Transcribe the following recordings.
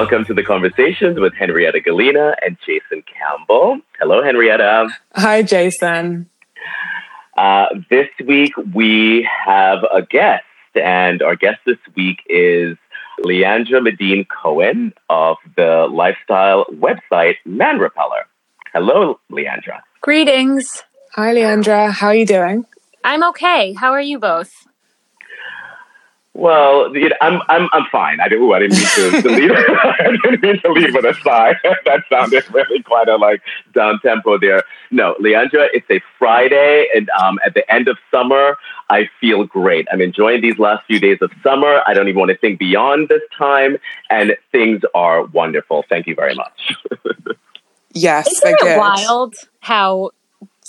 Welcome to the conversations with Henrietta Gallina and Jason Campbell. Hello, Henrietta. Hi, Jason. Uh, this week we have a guest, and our guest this week is Leandra Medine Cohen of the lifestyle website Man Repeller. Hello, Leandra. Greetings. Hi, Leandra. How are you doing? I'm okay. How are you both? Well, you know, I'm I'm I'm fine. I didn't. I didn't mean to, to leave. I didn't mean to leave with a sigh. that sounded really quite a like down tempo there. No, Leandra, it's a Friday, and um, at the end of summer, I feel great. I'm enjoying these last few days of summer. I don't even want to think beyond this time, and things are wonderful. Thank you very much. yes, Isn't it wild how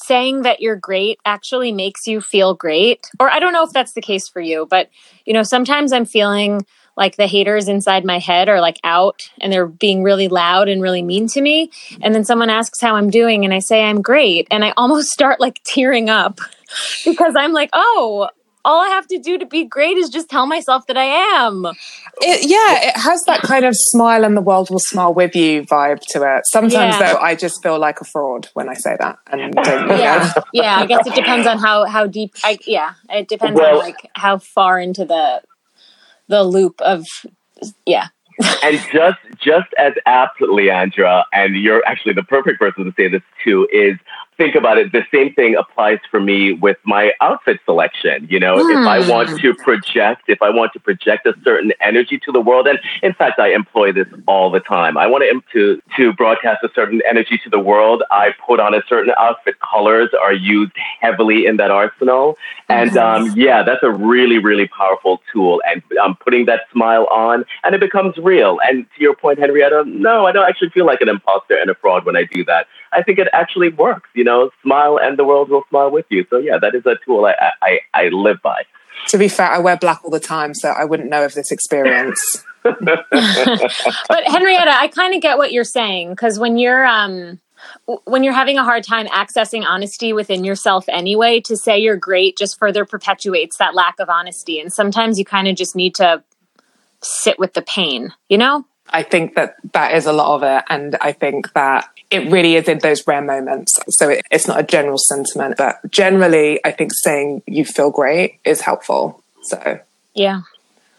saying that you're great actually makes you feel great. Or I don't know if that's the case for you, but you know, sometimes I'm feeling like the haters inside my head are like out and they're being really loud and really mean to me. And then someone asks how I'm doing and I say I'm great. And I almost start like tearing up because I'm like, oh, all I have to do to be great is just tell myself that I am. It, yeah, it has that kind of smile and the world will smile with you vibe to it. Sometimes yeah. though, I just feel like a fraud when I say that. And yeah, yeah. I guess it depends on how how deep. I yeah, it depends well, on like how far into the the loop of yeah. and just just as apt, Leandra, and you're actually the perfect person to say this too, is think about it, the same thing applies for me with my outfit selection. You know, mm. if I hmm. want to project, if I want to project a certain energy to the world, and in fact, I employ this all the time. I want to to broadcast a certain energy to the world. I put on a certain outfit. Colors are used heavily in that arsenal, and um, yeah, that's a really really powerful tool. And I'm putting that smile on, and it becomes real. And to your point, Henrietta, no, I don't actually feel like an imposter and a fraud when I do that. I think it actually works. You know, smile and the world will smile with you. So yeah, that is a tool I I, I live by. To be fair, I wear black all the time, so I wouldn't know of this experience. but Henrietta, I kind of get what you're saying because when you're um when you're having a hard time accessing honesty within yourself anyway, to say you're great just further perpetuates that lack of honesty. And sometimes you kind of just need to sit with the pain, you know? I think that that is a lot of it. And I think that it really is in those rare moments. So it, it's not a general sentiment, but generally, I think saying you feel great is helpful. So, yeah.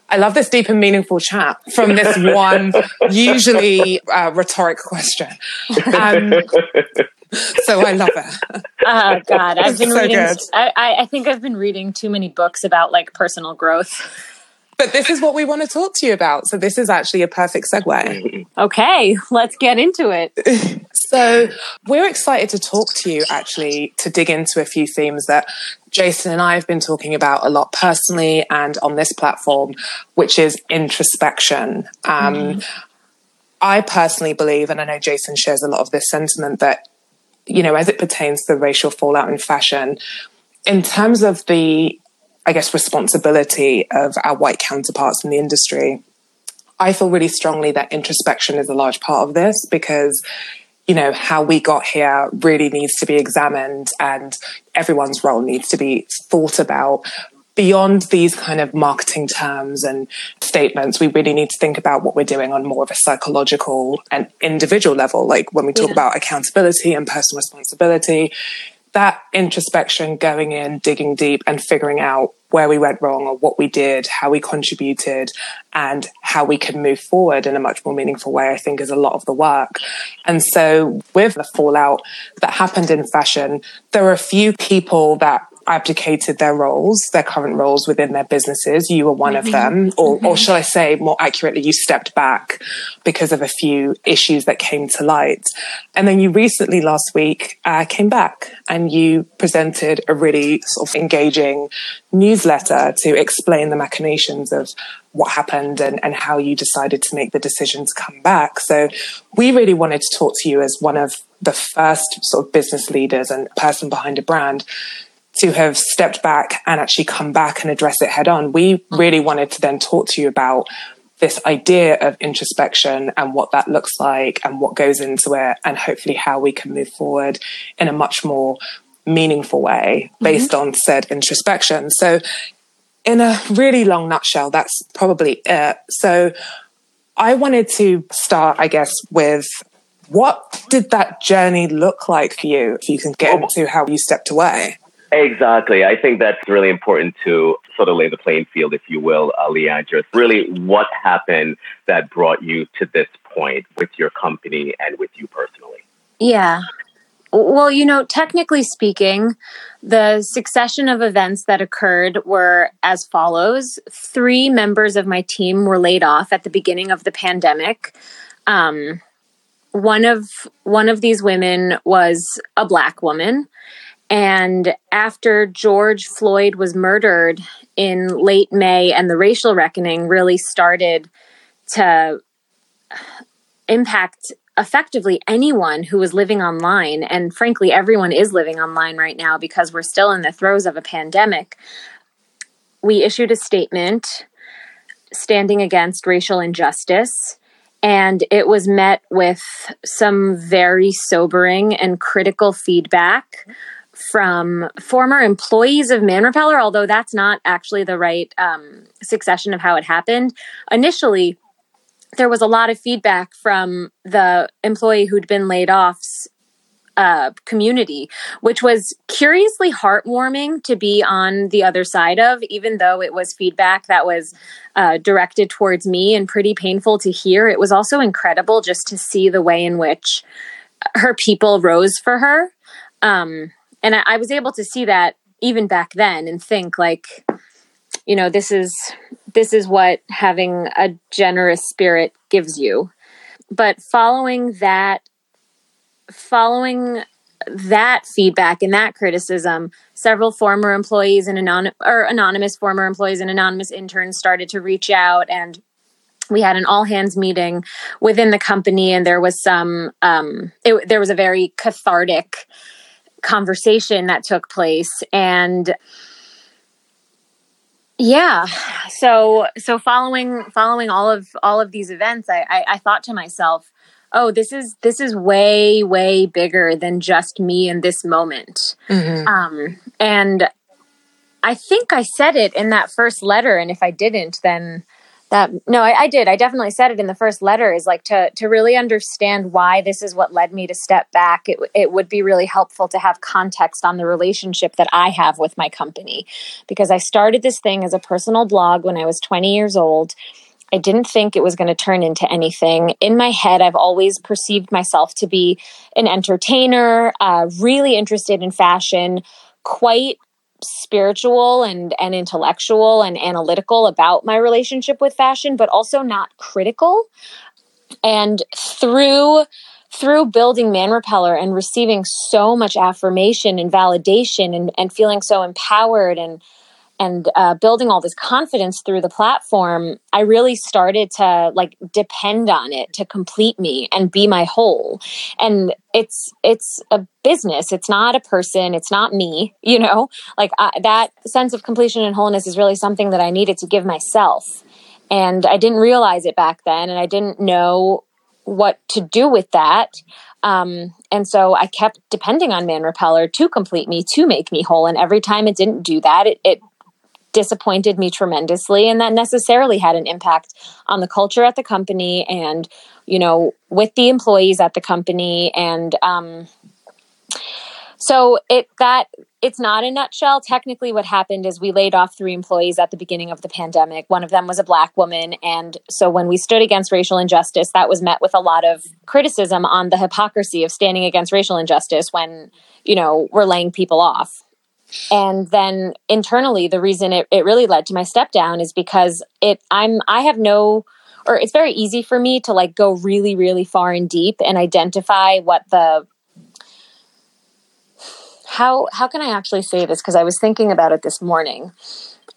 I love this deep and meaningful chat from this one usually uh, rhetoric question. Um, so I love it. Oh God, I've been so reading. I, I think I've been reading too many books about like personal growth but this is what we want to talk to you about. So this is actually a perfect segue. Okay, let's get into it. so we're excited to talk to you actually to dig into a few themes that Jason and I have been talking about a lot personally and on this platform, which is introspection. Um, mm. I personally believe, and I know Jason shares a lot of this sentiment, that, you know, as it pertains to the racial fallout in fashion, in terms of the I guess, responsibility of our white counterparts in the industry. I feel really strongly that introspection is a large part of this because, you know, how we got here really needs to be examined and everyone's role needs to be thought about beyond these kind of marketing terms and statements, we really need to think about what we're doing on more of a psychological and individual level. Like when we talk yeah. about accountability and personal responsibility, that introspection, going in, digging deep, and figuring out where we went wrong or what we did, how we contributed, and how we can move forward in a much more meaningful way, I think is a lot of the work. And so, with the fallout that happened in fashion, there were a few people that abdicated their roles, their current roles within their businesses. You were one mm-hmm. of them, or, mm-hmm. or shall I say more accurately, you stepped back because of a few issues that came to light. And then you recently last week uh, came back and you presented a really sort of engaging newsletter to explain the machinations of what happened and, and how you decided to make the decision to come back. So we really wanted to talk to you as one of the first sort of business leaders and person behind a brand to have stepped back and actually come back and address it head on. We mm-hmm. really wanted to then talk to you about this idea of introspection and what that looks like and what goes into it and hopefully how we can move forward in a much more meaningful way based mm-hmm. on said introspection. So in a really long nutshell, that's probably it. So I wanted to start, I guess, with what did that journey look like for you? If you can get into how you stepped away. Exactly. I think that's really important to sort of lay the playing field, if you will, uh, Leandra. Really, what happened that brought you to this point with your company and with you personally? Yeah. Well, you know, technically speaking, the succession of events that occurred were as follows. Three members of my team were laid off at the beginning of the pandemic. Um, one of one of these women was a black woman and after George Floyd was murdered in late May and the racial reckoning really started to impact effectively anyone who was living online. And frankly, everyone is living online right now because we're still in the throes of a pandemic. We issued a statement standing against racial injustice. And it was met with some very sobering and critical feedback from former employees of Man Repeller, although that's not actually the right um, succession of how it happened. Initially, there was a lot of feedback from the employee who'd been laid off's uh, community, which was curiously heartwarming to be on the other side of, even though it was feedback that was uh, directed towards me and pretty painful to hear. It was also incredible just to see the way in which her people rose for her. Um, and I, I was able to see that even back then and think like you know this is this is what having a generous spirit gives you. But following that following that feedback and that criticism several former employees and anon- or anonymous former employees and anonymous interns started to reach out and we had an all hands meeting within the company and there was some um, it, there was a very cathartic conversation that took place. And yeah so so following following all of all of these events I, I i, thought to myself oh this is this is way way bigger than just me in this moment mm-hmm. um and i think i said it in that first letter and if i didn't then that no I, I, did. I definitely said it in the first letter is like to to really understand why this is what led me to step back it, it would be really helpful to have context on the relationship that i have with my company. Because i started this thing as a personal blog when i was 20 years old. I didn't think it was going to turn into anything. In my head, I've always perceived myself to be an entertainer, uh, really interested in fashion, quite spiritual and and intellectual and analytical about my relationship with fashion but also not critical. And through through building man repeller and receiving so much affirmation and validation and, and feeling so empowered and and uh, building all this confidence through the platform i really started to like depend on it to complete me and be my whole. And it's it's a business. It's not a person. It's not me you know? Like I, that sense of completion and wholeness is really something that i needed to give myself. And i didn't realize it back then and i didn't know what to do with that. Um, and so I kept depending on Man Repeller to complete me, to make me whole. And every time it didn't do that, it, it disappointed me tremendously and that necessarily had an impact on the culture at the company and you know with the employees at the company. And um, so it that it's not a nutshell. Technically what happened is we laid off three employees at the beginning of the pandemic. One of them was a black woman. And so when we stood against racial injustice that was met with a lot of criticism on the hypocrisy of standing against racial injustice when you know we're laying people off and then internally the reason it, it really led to my step down is because it i'm i have no or it's very easy for me to like go really really far and deep and identify what the how how can i actually say this? Because i was thinking about it this morning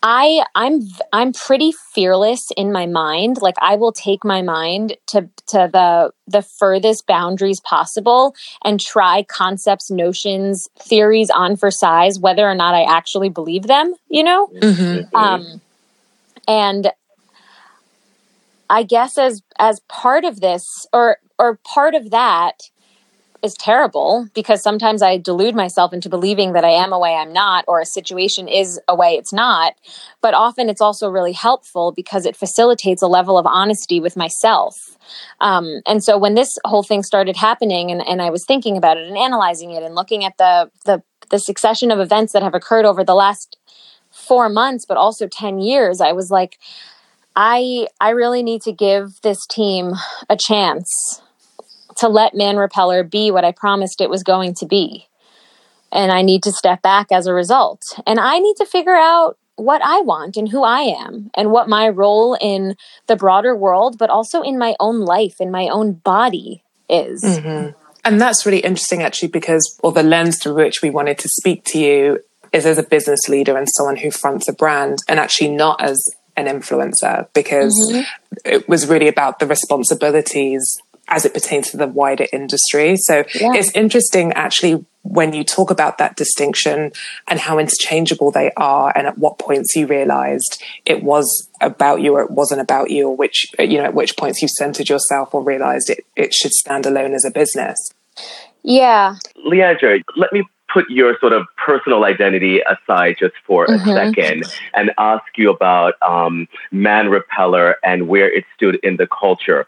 I I'm I'm pretty fearless in my mind. Like I will take my mind to to the the furthest boundaries possible and try concepts, notions, theories on for size, whether or not I actually believe them. You know, mm-hmm. um, and I guess as as part of this, or or part of that, is terrible because sometimes I delude myself into believing that I am a way I'm not, or a situation is a way it's not. But often it's also really helpful because it facilitates a level of honesty with myself. Um, and so when this whole thing started happening, and, and I was thinking about it and analyzing it and looking at the the the succession of events that have occurred over the last four months, but also ten years, I was like, I I really need to give this team a chance to let Man Repeller be what I promised it was going to be. And I need to step back as a result. And I need to figure out what I want and who I am and what my role in the broader world, but also in my own life, in my own body is. Mm-hmm. And that's really interesting, actually, because, or the lens through which we wanted to speak to you is as a business leader and someone who fronts a brand, and actually not as an influencer, because mm-hmm. it was really about the responsibilities as it pertains to the wider industry. So yeah. it's interesting actually when you talk about that distinction and how interchangeable they are and at what points you realized it was about you or it wasn't about you or which you know at which points you centered yourself or realized it, it should stand alone as a business yeah leandra let me put your sort of personal identity aside just for mm-hmm. a second and ask you about um, man repeller and where it stood in the culture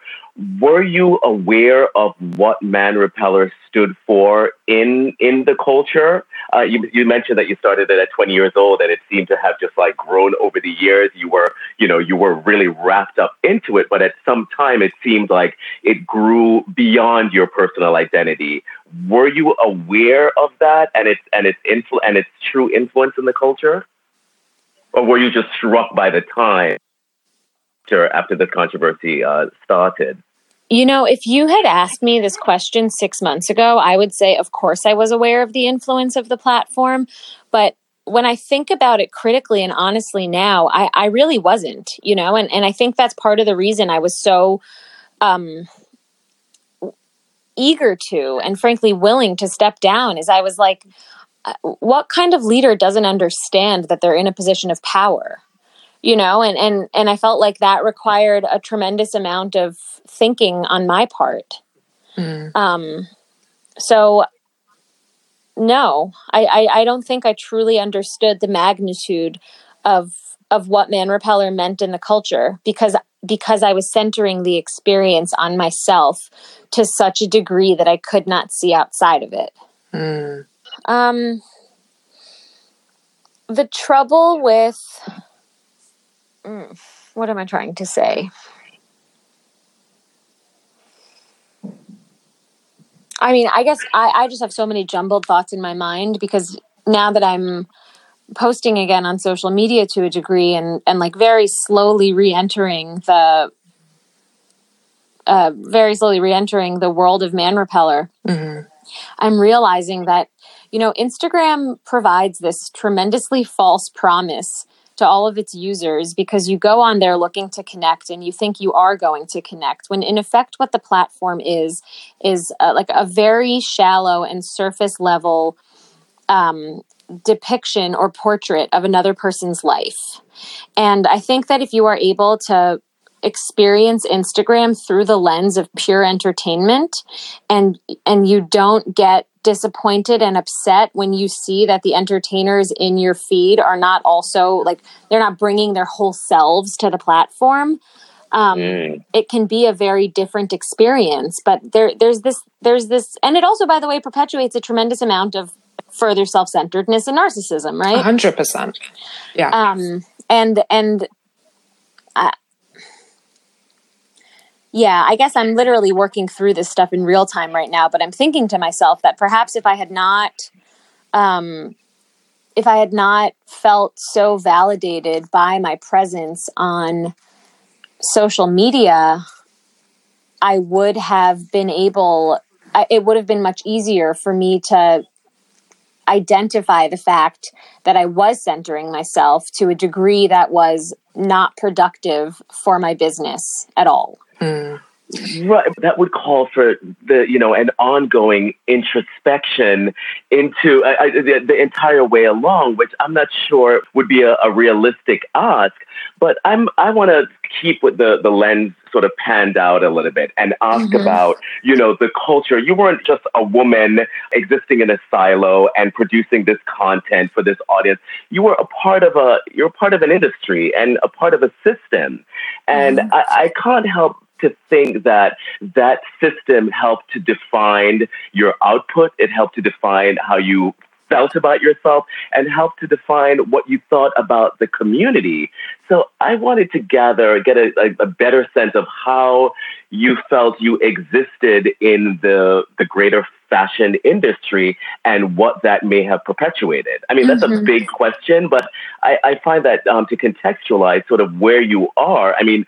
were you aware of what Man Repeller stood for in in the culture? Uh, you, you mentioned that you started it at 20 years old, and it seemed to have just like grown over the years. You were, you know, you were really wrapped up into it, but at some time it seemed like it grew beyond your personal identity. Were you aware of that and its and its influ- and its true influence in the culture, or were you just struck by the time? after the controversy uh, started? You know, if you had asked me this question six months ago, I would say, of course, I was aware of the influence of the platform. But when I think about it critically and honestly now, I, I really wasn't, you know, and, and I think that's part of the reason I was so um, eager to and frankly willing to step down is I was like, uh, what kind of leader doesn't understand that they're in a position of power? you know and and and i felt like that required a tremendous amount of thinking on my part mm. um so no I, I i don't think i truly understood the magnitude of of what man repeller meant in the culture because because i was centering the experience on myself to such a degree that i could not see outside of it mm. um the trouble with mm, what am I trying to say? I mean, I guess I, I just have so many jumbled thoughts in my mind because now that I'm posting again on social media to a degree and, and like very slowly re-entering the uh, very slowly re-entering the world of man repeller mm-hmm. i'm realizing that you know instagram provides this tremendously false promise to all of its users because you go on there looking to connect and you think you are going to connect when in effect what the platform is is uh, like a very shallow and surface level um, depiction or portrait of another person's life. And i think that if you are able to experience Instagram through the lens of pure entertainment and and you don't get disappointed and upset when you see that the entertainers in your feed are not also like they're not bringing their whole selves to the platform. Um, mm. it can be a very different experience but there there's this there's this and it also by the way perpetuates a tremendous amount of further self-centeredness and narcissism right? 100% yeah. Um and and yeah, I guess I'm literally working through this stuff in real time right now, but I'm thinking to myself that perhaps if I had not um, if I had not felt so validated by my presence on social media, I would have been able, it would have been much easier for me to identify the fact that I was centering myself to a degree that was not productive for my business at all. Mm. Right, that would call for the you know an ongoing introspection into uh, uh, the, the, entire way along, which I'm not sure would be a, a realistic ask. But I'm I want to keep with the, the lens sort of panned out a little bit and ask mm-hmm. about, you know, the culture. You weren't just a woman existing in a silo and producing this content for this audience. You were a part of a, you're part of an industry and a part of a system. And mm-hmm. I, I can't help to think that that system helped to define your output. It helped to define how you felt about yourself and helped to define what you thought about the community. So I wanted to gather, get a, a, a, better sense of how you felt you existed in the, the greater fashion industry and what that may have perpetuated. I mean, that's mm-hmm. a big question, but I, I find that um, to contextualize sort of where you are, I mean,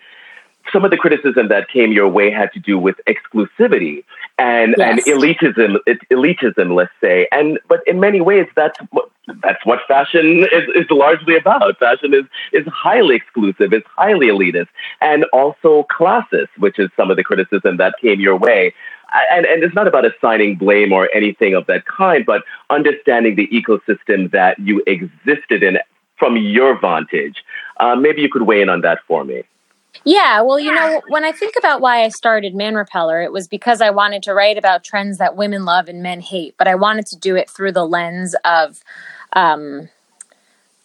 some of the criticism that came your way had to do with exclusivity and yes. and elitism elitism let's say. And but in many ways that's what that's what fashion is, is largely about. Fashion is is highly exclusive it's highly elitist and also classist which is some of the criticism that came your way. And, and it's not about assigning blame or anything of that kind but understanding the ecosystem that you existed in from your vantage. Uh, maybe you could weigh in on that for me yeah, well, you know, when I think about why I started Man Repeller, it was because I wanted to write about trends that women love and men hate, but I wanted to do it through the lens of um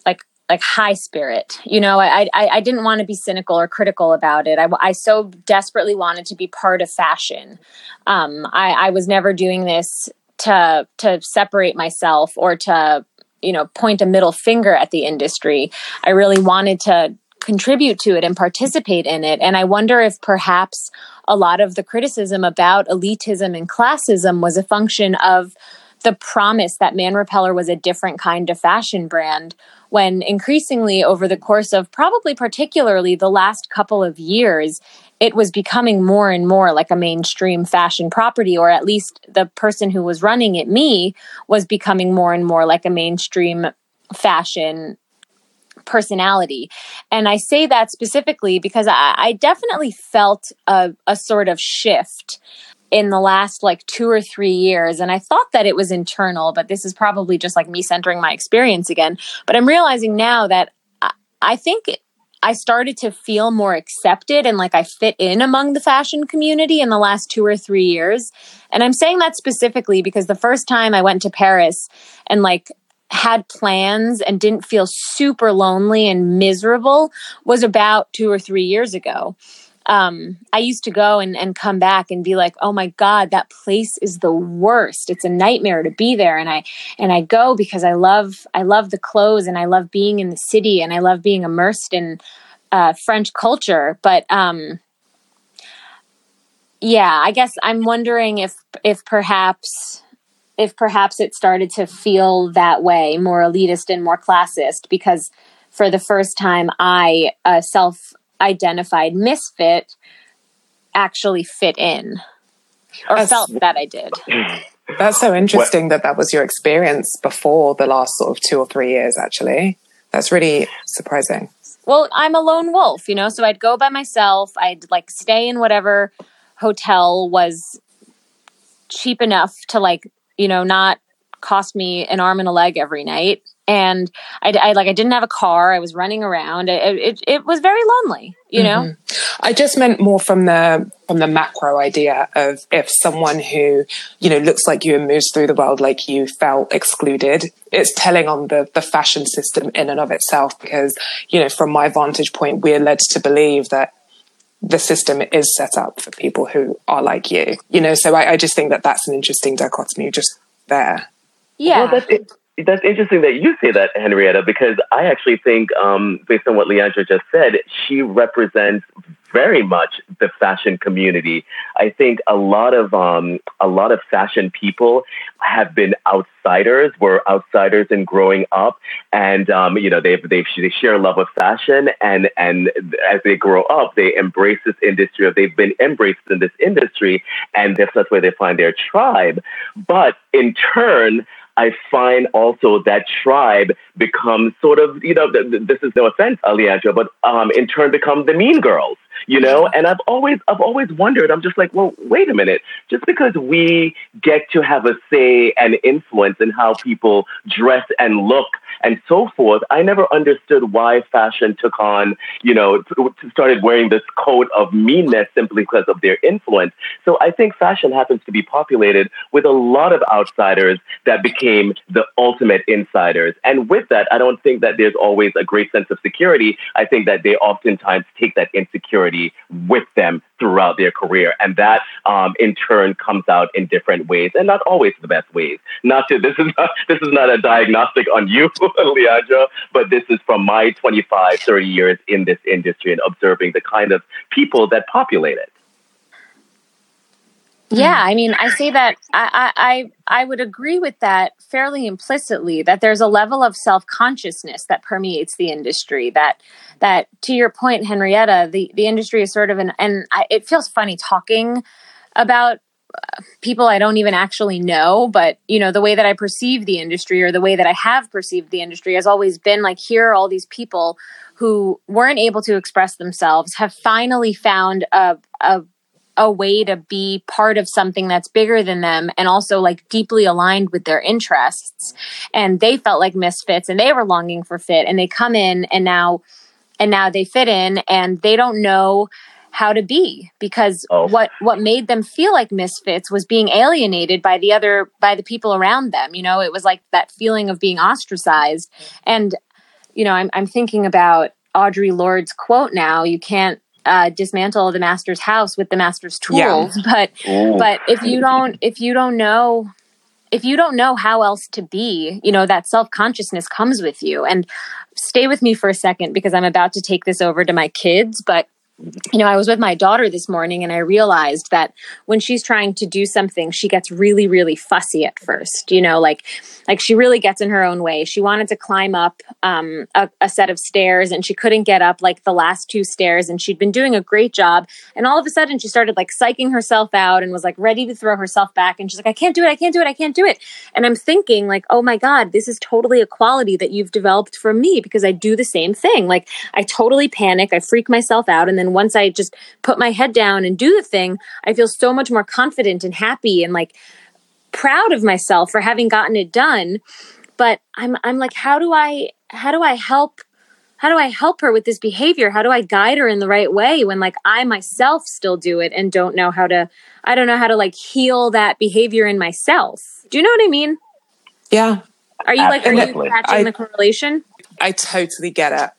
like like high spirit. You know, I I, I didn't want to be cynical or critical about it. I, I so desperately wanted to be part of fashion. Um, I, I was never doing this to to separate myself or to you know point a middle finger at the industry. I really wanted to contribute to it and participate in it. And I wonder if perhaps a lot of the criticism about elitism and classism was a function of the promise that Man Repeller was a different kind of fashion brand when increasingly over the course of probably particularly the last couple of years it was becoming more and more like a mainstream fashion property or at least the person who was running it me was becoming more and more like a mainstream fashion personality. And I say that specifically because I, I definitely felt a, a sort of shift in the last like two or three years. And I thought that it was internal, but this is probably just like me centering my experience again. But I'm realizing now that I, I think I started to feel more accepted and like I fit in among the fashion community in the last two or three years. And I'm saying that specifically because the first time I went to Paris and like had plans and didn't feel super lonely and miserable was about two or three years ago. Um, I used to go and, and come back and be like, oh my God, that place is the worst. It's a nightmare to be there. And I and I go because I love I love the clothes and I love being in the city and I love being immersed in uh, French culture. But um, yeah, I guess I'm wondering if if perhaps if perhaps it started to feel that way, more elitist and more classist, because for the first time, I, uh, a self identified misfit, actually fit in or That's, felt that I did. That's so interesting that that was your experience before the last sort of two or three years, actually. That's really surprising. Well, I'm a lone wolf, you know, so I'd go by myself. I'd like stay in whatever hotel was cheap enough to like you know, not cost me an arm and a leg every night. And I, I like I didn't have a car. I was running around. It, it, it was very lonely, you know. Mm-hmm. I just meant more from the from the macro idea of if someone who you know looks like you and moves through the world like you felt excluded. It's telling on the the fashion system in and of itself because you know from my vantage point, we're led to believe that the system is set up for people who are like you. You know, so I, I just think that that's an interesting dichotomy just there. Yeah. Well, that's, that's interesting that you say that, Henrietta, because I actually think, um, based on what Leandra just said, she represents very much the fashion community. I think a lot of um, a lot of fashion people have been outsiders, were outsiders in growing up, and um, you know they they they share a love of fashion, and and as they grow up, they embrace this industry, or they've been embraced in this industry, and that's where they find their tribe. But in turn, I find also that tribe becomes sort of, you know, th- th- this is no offense, Aliandra, but um, in turn become the mean girls, you know? And I've always, I've always wondered, I'm just like, well, wait a minute. Just because we get to have a say and influence in how people dress and look and so forth, I never understood why fashion took on, you know, started wearing this coat of meanness simply because of their influence. So I think fashion happens to be populated with a lot of outsiders that became the ultimate insiders. And with that, I don't think that there's always a great sense of security. I think that they oftentimes take that insecurity with them throughout their career. And that um, in turn comes out in different ways and not always the best ways. Not to, this is not, this is not a diagnostic on you, Leandra, but this is from my 25, 30 years in this industry and observing the kind of people that populate it. Yeah, I mean, I say that I, I I would agree with that fairly implicitly that there's a level of self consciousness that permeates the industry. That that to your point, Henrietta, the the industry is sort of an and I, it feels funny talking about uh, people I don't even actually know, but you know the way that I perceive the industry or the way that I have perceived the industry has always been like here are all these people who weren't able to express themselves have finally found a a a way to be part of something that's bigger than them and also like deeply aligned with their interests. And they felt like misfits and they were longing for fit and they come in and now and now they fit in and they don't know how to be because oh. what what made them feel like misfits was being alienated by the other by the people around them you know? It was like that feeling of being ostracized. And you know i'm i'm thinking about Audre Lorde's quote now you can't uh, dismantle the master's house with the master's tools. Yeah. But Ooh. but if you don't if you don't know if you don't know how else to be, you know that self consciousness comes with you. And stay with me for a second because I'm about to take this over to my kids. But you know, I was with my daughter this morning and I realized that when she's trying to do something, she gets really, really fussy at first. You know, like like she really gets in her own way. She wanted to climb up um, a, a set of stairs and she couldn't get up like the last two stairs, and she'd been doing a great job. And all of a sudden, she started like psyching herself out and was like ready to throw herself back. And she's like, "I can't do it! I can't do it! I can't do it!" And I'm thinking, like, "Oh my god, this is totally a quality that you've developed from me because I do the same thing. Like, I totally panic, I freak myself out, and then once I just put my head down and do the thing, I feel so much more confident and happy and like proud of myself for having gotten it done. But I'm I'm like, how do I how do I help how do I help her with this behavior? How do I guide her in the right way when like I myself still do it and don't know how to I don't know how to like heal that behavior in myself. Do you know what I mean? Yeah. Are you Absolutely. like are you catching the correlation? I totally get it.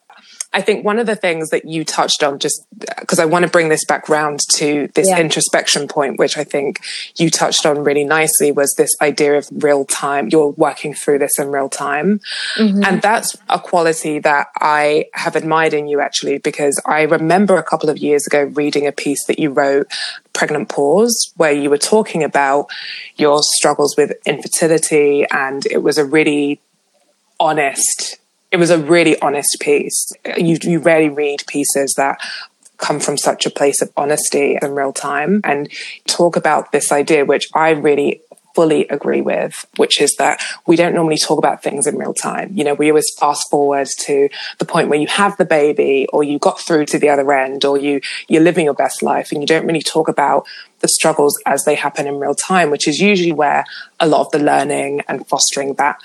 I think one of the things that you touched on, just because I want to bring this back round to this yeah. introspection point, which I think you touched on really nicely, was this idea of real time. You're working through this in real time. Mm-hmm. And that's a quality that I have admired in you actually, because I remember a couple of years ago reading a piece that you wrote, Pregnant Pause, where you were talking about your struggles with infertility. And it was a really honest it was a really honest piece. You, you rarely read pieces that come from such a place of honesty in real time and talk about this idea, which I really fully agree with, which is that we don't normally talk about things in real time. You know, we always fast forward to the point where you have the baby or you got through to the other end or you, you're living your best life and you don't really talk about the struggles as they happen in real time, which is usually where a lot of the learning and fostering that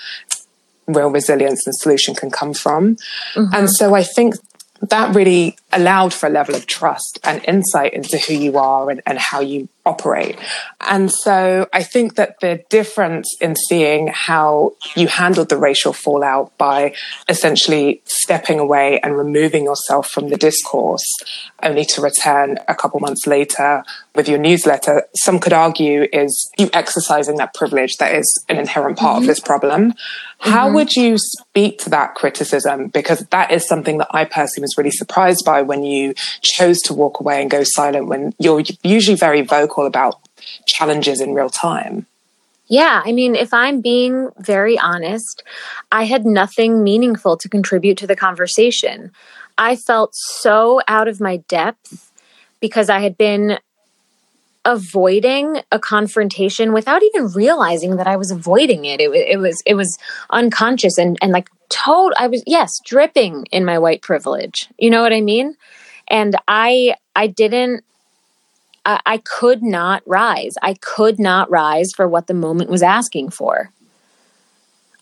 real resilience and solution can come from. Mm-hmm. And so I think that really allowed for a level of trust and insight into who you are and, and, how you operate. And so I think that the difference in seeing how you handled the racial fallout by essentially stepping away and removing yourself from the discourse, only to return a couple months later with your newsletter, some could argue is you exercising that privilege that is an inherent part mm-hmm. of this problem. How mm-hmm. would you speak to that criticism? Because that is something that I personally was really surprised by when you chose to walk away and go silent when you're usually very vocal about challenges in real time. Yeah, I mean, if I'm being very honest, I had nothing meaningful to contribute to the conversation. I felt so out of my depth because I had been avoiding a confrontation without even realizing that I was avoiding it. It, it was it was unconscious and and like told I was yes dripping in my white privilege. You know what I mean? And I I didn't I, I could not rise. I could not rise for what the moment was asking for.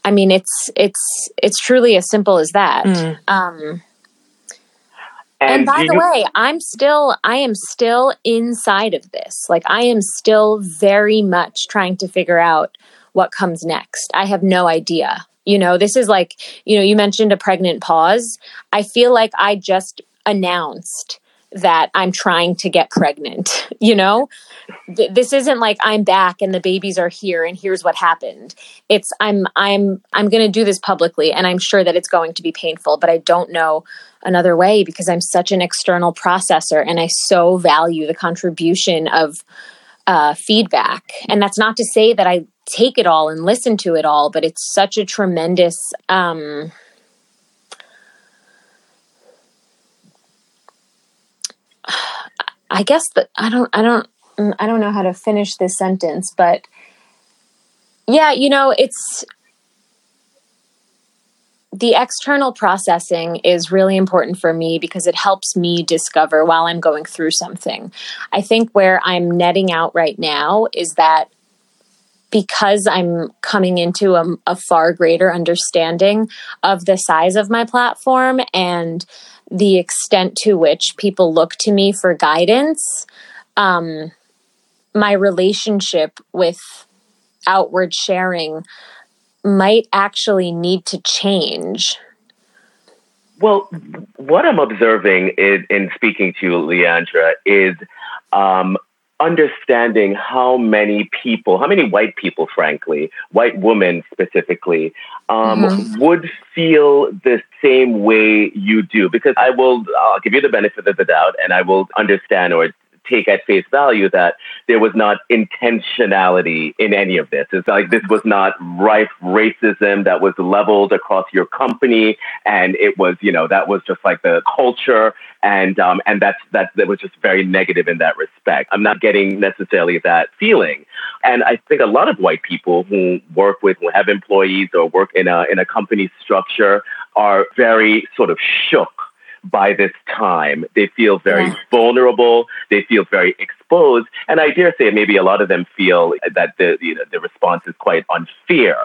I mean, it's it's it's truly as simple as that. Mm. Um, and, and by the you- way, I'm still I am still inside of this. Like I am still very much trying to figure out what comes next. I have no idea. You know, this is like, you know, you mentioned a pregnant pause. I feel like I just announced that I'm trying to get pregnant, you know? Th- this isn't like I'm back and the babies are here and here's what happened. It's I'm I'm I'm going to do this publicly and I'm sure that it's going to be painful, but I don't know another way because I'm such an external processor and I so value the contribution of uh, feedback. And that's not to say that I take it all and listen to it all, but it's such a tremendous um, I guess that I don't I don't mm, I don't know how to finish this sentence, but yeah, you know, it's the external processing is really important for me because it helps me discover while I'm going through something. I think where I'm netting out right now is that because I'm coming into a, a, far greater understanding of the size of my platform and the extent to which people look to me for guidance, um, my relationship with outward sharing might actually need to change. Well, what I'm observing in, in speaking to Leandra is um, understanding how many people, how many white people, frankly, white women specifically, um, mm-hmm. would feel the same way you do. Because I will, I'll give you the benefit of the doubt and I will understand or take at face value that there was not intentionality in any of this. It's like this was not rife racism that was leveled across your company, and it was, you know, that was just like the culture, and um, and that's that that was just very negative in that respect. I'm not getting necessarily that feeling, and I think a lot of white people who work with, who have employees or work in a in a company structure, are very sort of shook by this time. They feel very yeah. vulnerable. They feel very exposed. And I dare say maybe a lot of them feel that the, you know, the response is quite unfair.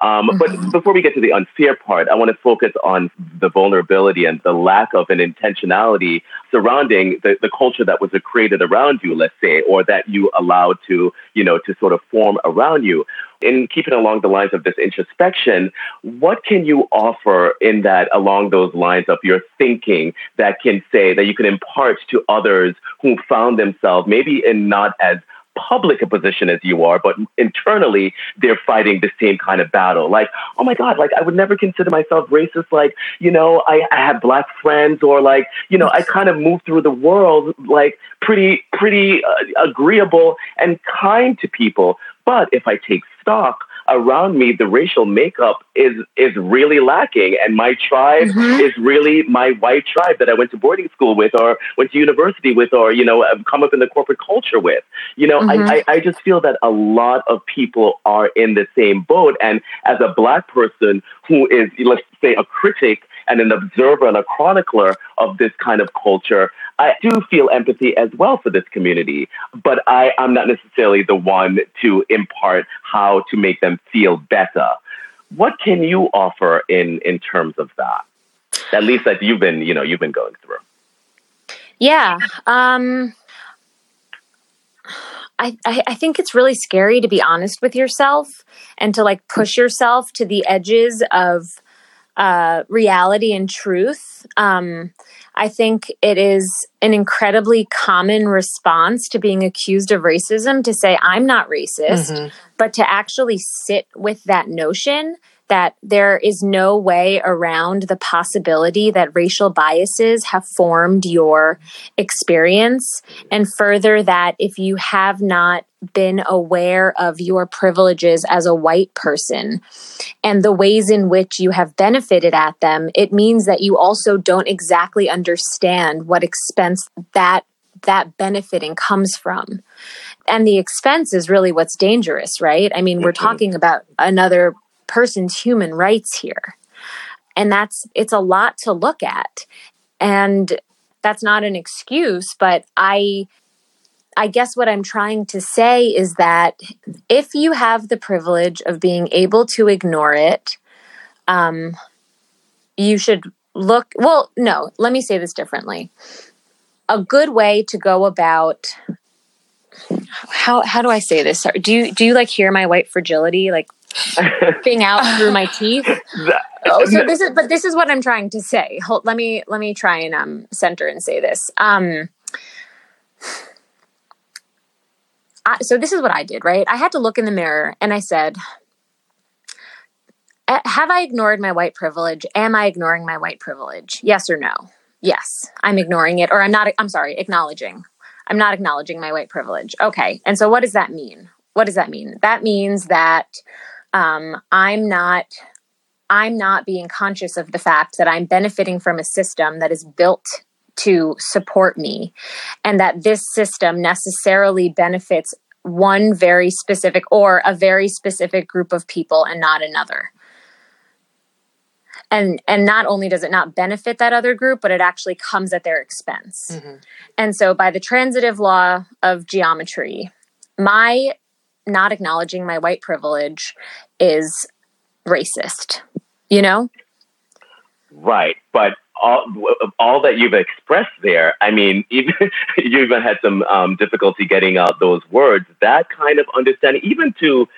Um, mm-hmm. But before we get to the unfair part, I want to focus on the vulnerability and the lack of an intentionality surrounding the, the culture that was created around you, let's say, or that you allowed to, you know, to sort of form around you in keeping along the lines of this introspection, what can you offer in that along those lines of your thinking that can say that you can impart to others who found themselves maybe in not as public a position as you are, but internally they're fighting the same kind of battle. Like, oh my God, like I would never consider myself racist. Like, you know, I, I have black friends or like, you know, I kind of move through the world like pretty, pretty uh, agreeable and kind to people. But if I take stock around me, the racial makeup is is really lacking, and my tribe mm-hmm. is really my white tribe that I went to boarding school with, or went to university with, or you know, come up in the corporate culture with. You know, mm-hmm. I, I I just feel that a lot of people are in the same boat, and as a black person who is, let's say, a critic and an observer and a chronicler of this kind of culture, I do feel empathy as well for this community, but I, I'm not necessarily the one to impart how to make them feel better. What can you offer in, in terms of that? At least that you've been, you know, you've been going through. Yeah. Um, I, I, I think it's really scary to be honest with yourself and to like push yourself to the edges of uh, reality and truth. Um, I think it is an incredibly common response to being accused of racism to say, I'm not racist, mm-hmm. but to actually sit with that notion that there is no way around the possibility that racial biases have formed your experience. And further, that if you have not been aware of your privileges as a white person and the ways in which you have benefited at them, it means that you also don't exactly understand what expense that that benefiting comes from. And the expense is really what's dangerous, right? I mean, we're mm-hmm. talking about another person's human rights here. And that's, it's a lot to look at. And that's not an excuse, but I, I guess what I'm trying to say is that if you have the privilege of being able to ignore it, um, you should look. Well, no, let me say this differently. A good way to go about how how do I say this? Do you do you like hear my white fragility like thing out through my teeth? oh, so this is but this is what I'm trying to say. Hold, let me let me try and um center and say this. Um I, so this is what I did, right? I had to look in the mirror and I said, have I ignored my white privilege? Am I ignoring my white privilege? Yes or no? Yes, I'm ignoring it, or I'm not, I'm sorry, acknowledging. I'm not acknowledging my white privilege. Okay. And so what does that mean? What does that mean? That means that um, I'm not I'm not being conscious of the fact that I'm benefiting from a system that is built to support me and that this system necessarily benefits one very specific or a very specific group of people and not another. And and not only does it not benefit that other group but it actually comes at their expense. Mm-hmm. and so by the transitive law of geometry my not acknowledging my white privilege is racist you know? Right but all all that you've expressed there i mean even you even had some um, difficulty getting out those words that kind of understanding even to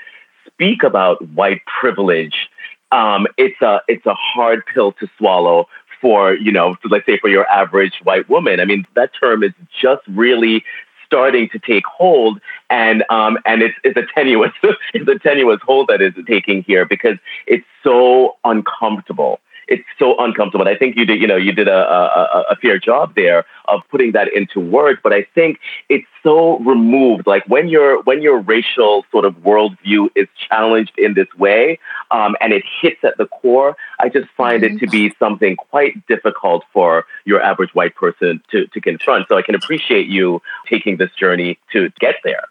speak about white privilege um, it's a it's a hard pill to swallow for you know, let's say for your average white woman. I mean, that term is just really starting to take hold, and um, and it's it's a tenuous it's a tenuous hold that is taking here because it's so uncomfortable it's so uncomfortable. And I think you did, you know, you did a, a, a fair job there of putting that into words. But I think it's so removed. Like when your when your racial sort of worldview is challenged in this way, um, and it hits at the core, I just find mm-hmm. it to be something quite difficult for your average white person to to confront. So I can appreciate you taking this journey to get there.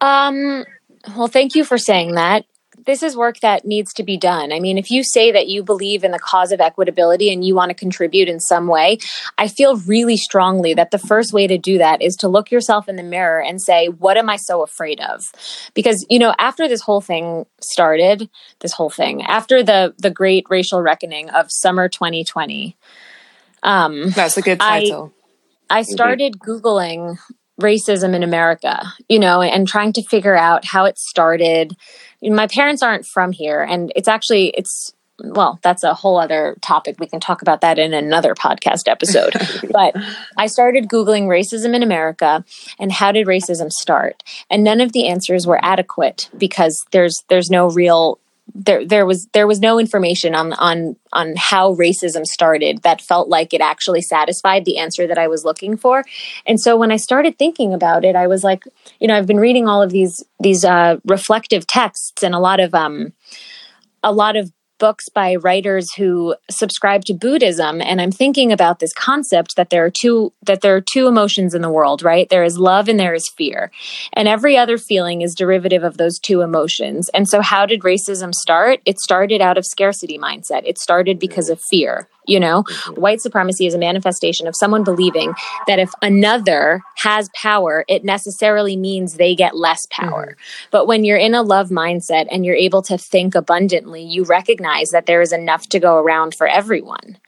Um. Well, thank you for saying that this is work that needs to be done. I mean, if you say that you believe in the cause of equitability and you want to contribute in some way, I feel really strongly that the first way to do that is to look yourself in the mirror and say, what am I so afraid of? Because, you know, after this whole thing started, this whole thing, after the the great racial reckoning of summer 2020, um That's a good title. I, I started googling racism in America, you know, and trying to figure out how it started. My parents aren't from here, and it's actually it's well, that's a whole other topic. We can talk about that in another podcast episode. but I started Googling racism in America and how did racism start? And none of the answers were adequate because there's there's no real there there was there was no information on on on how racism started that felt like it actually satisfied the answer that I was looking for. And so when I started thinking about it, I was like, you know, I've been reading all of these these uh, reflective texts and a lot of um a lot of books by writers who subscribe to Buddhism and I'm thinking about this concept that there are two that there are two emotions in the world, right? There is love and there is fear. And every other feeling is derivative of those two emotions. And so how did racism start? It started out of scarcity mindset. It started because mm-hmm. of fear. You know, mm-hmm. white supremacy is a manifestation of someone believing that if another has power, it necessarily means they get less power. Mm-hmm. But when you're in a love mindset and you're able to think abundantly, you recognize that there is enough to go around for everyone.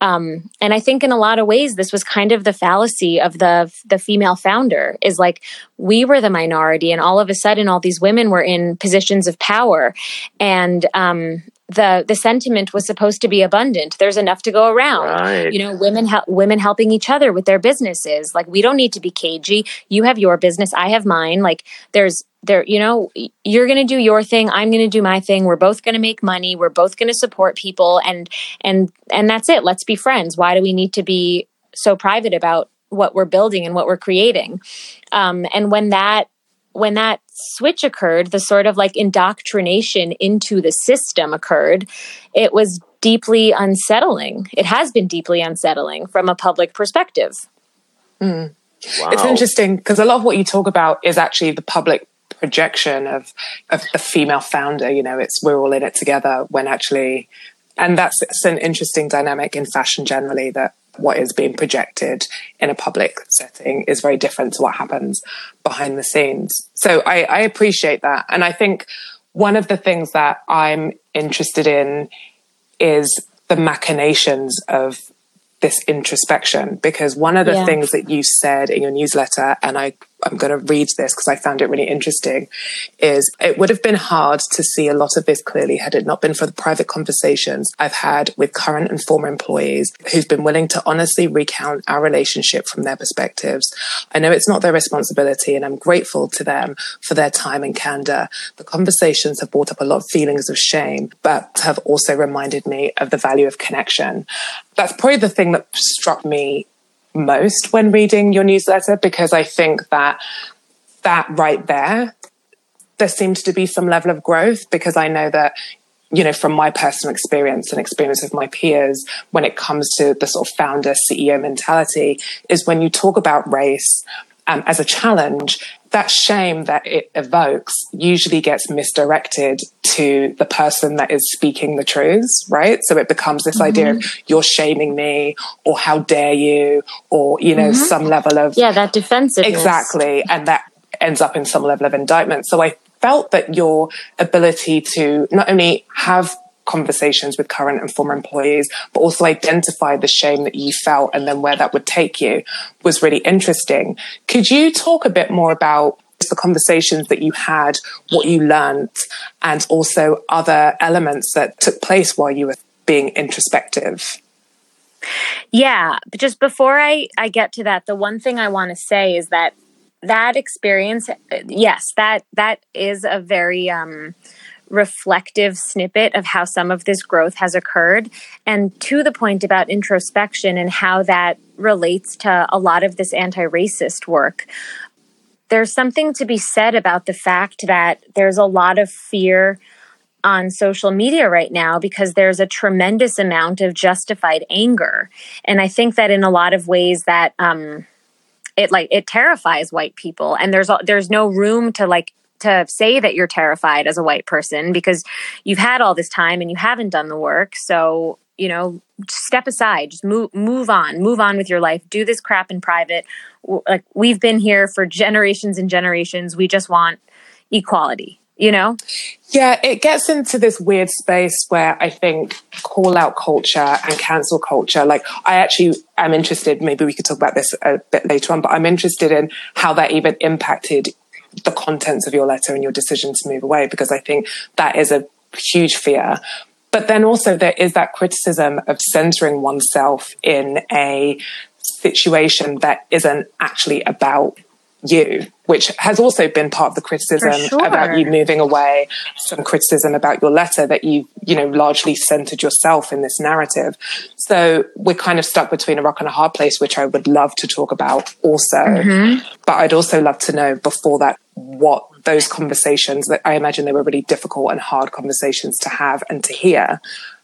Um, and I think in a lot of ways, this was kind of the fallacy of the the female founder is like we were the minority, and all of a sudden, all these women were in positions of power, and um, the the sentiment was supposed to be abundant. There's enough to go around. Right. you know women hel- women helping each other with their businesses. Like we don't need to be cagey. You have your business i have mine. Like there's there you know you're going to do your thing. I'm going to do my thing. We're both going to make money. We're both going to support people. And and and that's it. Let's be friends. Why do we need to be so private about what we're building and what we're creating? Um, and when that when that switch occurred, the sort of like indoctrination into the system occurred, it was deeply unsettling. It has been deeply unsettling from a public perspective. Mm. Wow. It's interesting because a lot of what you talk about is actually the public projection of, of a female founder. You know, it's we're all in it together when actually, and that's an interesting dynamic in fashion generally that what is being projected in a public setting is very different to what happens behind the scenes. So I, I appreciate that. And I think one of the things that I'm interested in is the machinations of this introspection because one of the yeah. things that you said in your newsletter and I I'm going to read this because I found it really interesting is it would have been hard to see a lot of this clearly had it not been for the private conversations I've had with current and former employees who've been willing to honestly recount our relationship from their perspectives. I know it's not their responsibility and I'm grateful to them for their time and candor. The conversations have brought up a lot of feelings of shame, but have also reminded me of the value of connection. That's probably the thing that struck me most when reading your newsletter because I think that that right there, there seems to be some level of growth because I know that, you know, from my personal experience and experience of my peers, when it comes to the sort of founder CEO mentality, is when you talk about race um, as a challenge, that shame that it evokes usually gets misdirected to the person that is speaking the truths, right? So it becomes this mm-hmm. idea of you're shaming me or how dare you or, you know, mm-hmm. some level of. Yeah, that defensiveness. Exactly. And that ends up in some level of indictment. So I felt that your ability to not only have conversations with current and former employees, but also identify the shame that you felt and then where that would take you was really interesting. Could you talk a bit more about the conversations that you had, what you learned, and also other elements that took place while you were being introspective? Yeah, but just before I, I get to that, the one thing I want to say is that that experience, yes, that that is a very um, reflective snippet of how some of this growth has occurred. And to the point about introspection and how that relates to a lot of this anti racist work, there's something to be said about the fact that there's a lot of fear on social media right now because there's a tremendous amount of justified anger. And I think that in a lot of ways that, um, it like it terrifies white people and there's there's no room to like to say that you're terrified as a white person because you've had all this time and you haven't done the work. So, you know, step aside, just move move on, move on with your life. Do this crap in private. Like we've been here for generations and generations. We just want equality, you know? Yeah, it gets into this weird space where I think call out culture and cancel culture. Like, I actually am interested, maybe we could talk about this a bit later on, but I'm interested in how that even impacted the contents of your letter and your decision to move away, because I think that is a huge fear. But then also there is that criticism of centering oneself in a situation that isn't actually about you, which has also been part of the criticism sure. about you moving away, some criticism about your letter that you, you know, largely centered yourself in this narrative. So we're kind of stuck between a rock and a hard place, which I would love to talk about also. Mm-hmm. But I'd also love to know before that what those conversations that I imagine they were really difficult and hard conversations to have and to hear,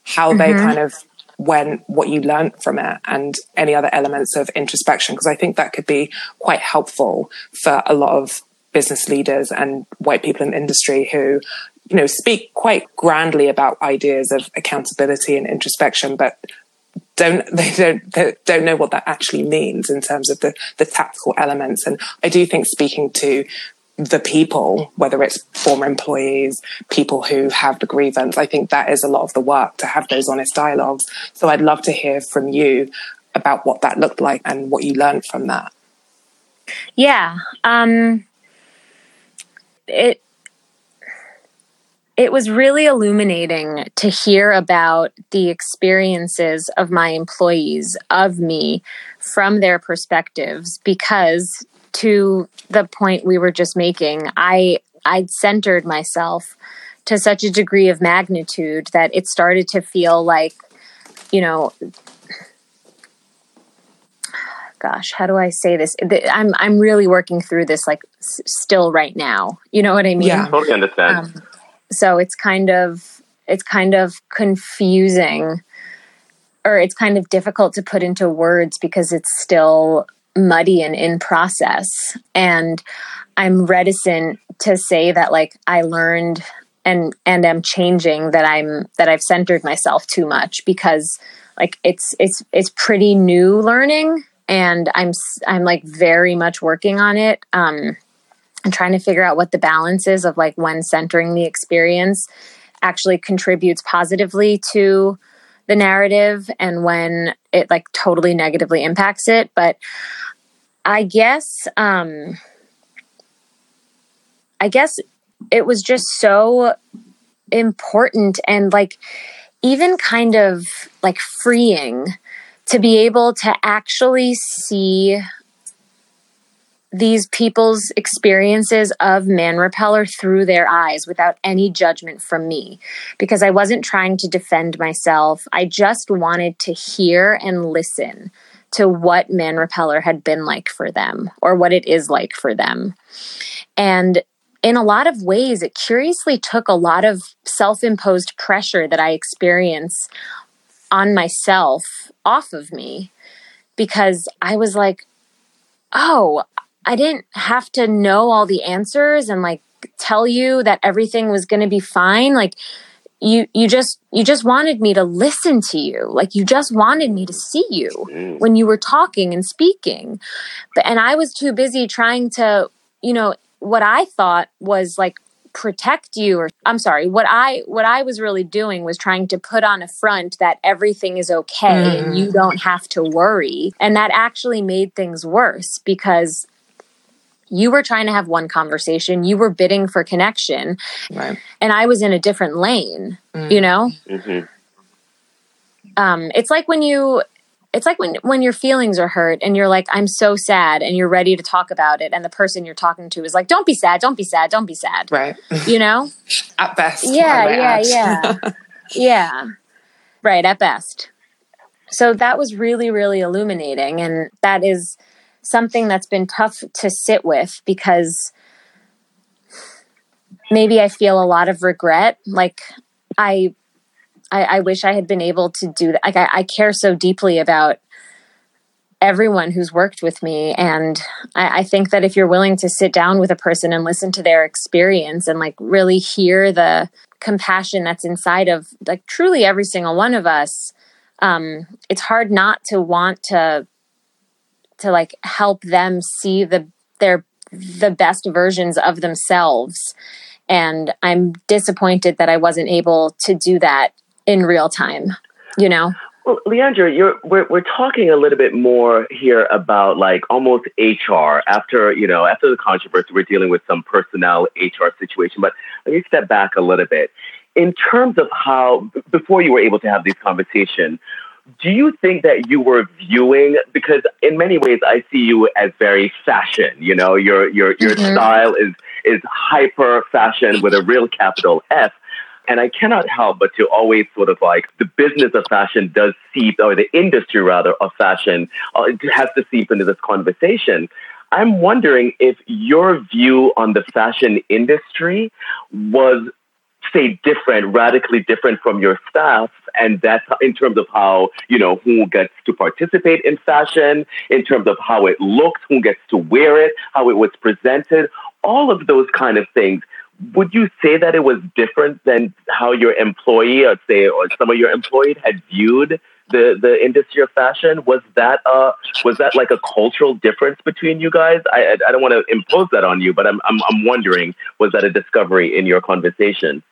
how mm-hmm. they kind of when what you learned from it and any other elements of introspection because i think that could be quite helpful for a lot of business leaders and white people in the industry who you know speak quite grandly about ideas of accountability and introspection but don't they don't they don't know what that actually means in terms of the the tactical elements and i do think speaking to the people, whether it's former employees, people who have the grievance. I think that is a lot of the work to have those honest dialogues. So I'd love to hear from you about what that looked like and what you learned from that. Yeah. Um, it, it was really illuminating to hear about the experiences of my employees, of me, from their perspectives, because to the point we were just making, I I centered myself to such a degree of magnitude that it started to feel like, you know, gosh, how do I say this? I'm I'm really working through this like s- still right now. You know what I mean? Yeah, totally understand. Um, so it's kind of it's kind of confusing or it's kind of difficult to put into words because it's still muddy and in process. And I'm reticent to say that like I learned and and am changing that I'm that I've centered myself too much because like it's it's it's pretty new learning and I'm I'm like very much working on it um and trying to figure out what the balance is of like when centering the experience actually contributes positively to the narrative and when it like totally negatively impacts it. But I guess, um, I guess it was just so important and like even kind of like freeing to be able to actually see these people's experiences of man repeller through their eyes without any judgment from me because I wasn't trying to defend myself. I just wanted to hear and listen to what man repeller had been like for them or what it is like for them. And in a lot of ways, it curiously took a lot of self imposed pressure that I experience on myself off of me because I was like, oh, I didn't have to know all the answers and like tell you that everything was going to be fine. Like you you just you just wanted me to listen to you. Like you just wanted me to see you mm. when you were talking and speaking. But and I was too busy trying to, you know, what I thought was like protect you or I'm sorry, what I what I was really doing was trying to put on a front that everything is okay mm. and you don't have to worry. And that actually made things worse because you were trying to have one conversation. You were bidding for connection. Right. and i was in a different lane mm. you know? Mm-hmm. um, it's like when you it's like when when your feelings are hurt and you're like i'm so sad and you're ready to talk about it and the person you're talking to is like don't be sad don't be sad don't be sad right. you know? At best yeah yeah yeah. Yeah. Right at best. So that was really really illuminating and that is something that's been tough to sit with because maybe I feel a lot of regret. Like I, I, I wish I had been able to do that. Like I, I, care so deeply about everyone who's worked with me, and I, I think that if you're willing to sit down with a person and listen to their experience and like really hear the compassion that's inside of like truly every single one of us, um, it's hard not to want to to like help them see the their the best versions of themselves and i'm disappointed that i wasn't able to do that in real time you know well, Leandra, you're, we're, we're talking a little bit more here about like almost HR after, you know, after the controversy, we're dealing with some personnel HR situation, but let me step back a little bit. In terms of how, before you were able to have these conversations, do you think that you were viewing because in many ways I see you as very fashion, you know, your your your mm-hmm. style is is hyper fashion with a real capital F. And I cannot help but to always sort of like the business of fashion does seep, or the industry rather of fashion uh, has to seep into this conversation. I'm wondering if your view on the fashion industry was say different, radically different from your staff. And that's in terms of how, you know, who gets to participate in fashion, in terms of how it looks, who gets to wear it, how it was presented, all of those kind of things. Would you say that it was different than how your employee or say, or some of your employees had viewed the the industry of fashion was that uh was that like a cultural difference between you guys i i don't want to impose that on you but i'm i'm, I'm wondering was that a discovery in your conversation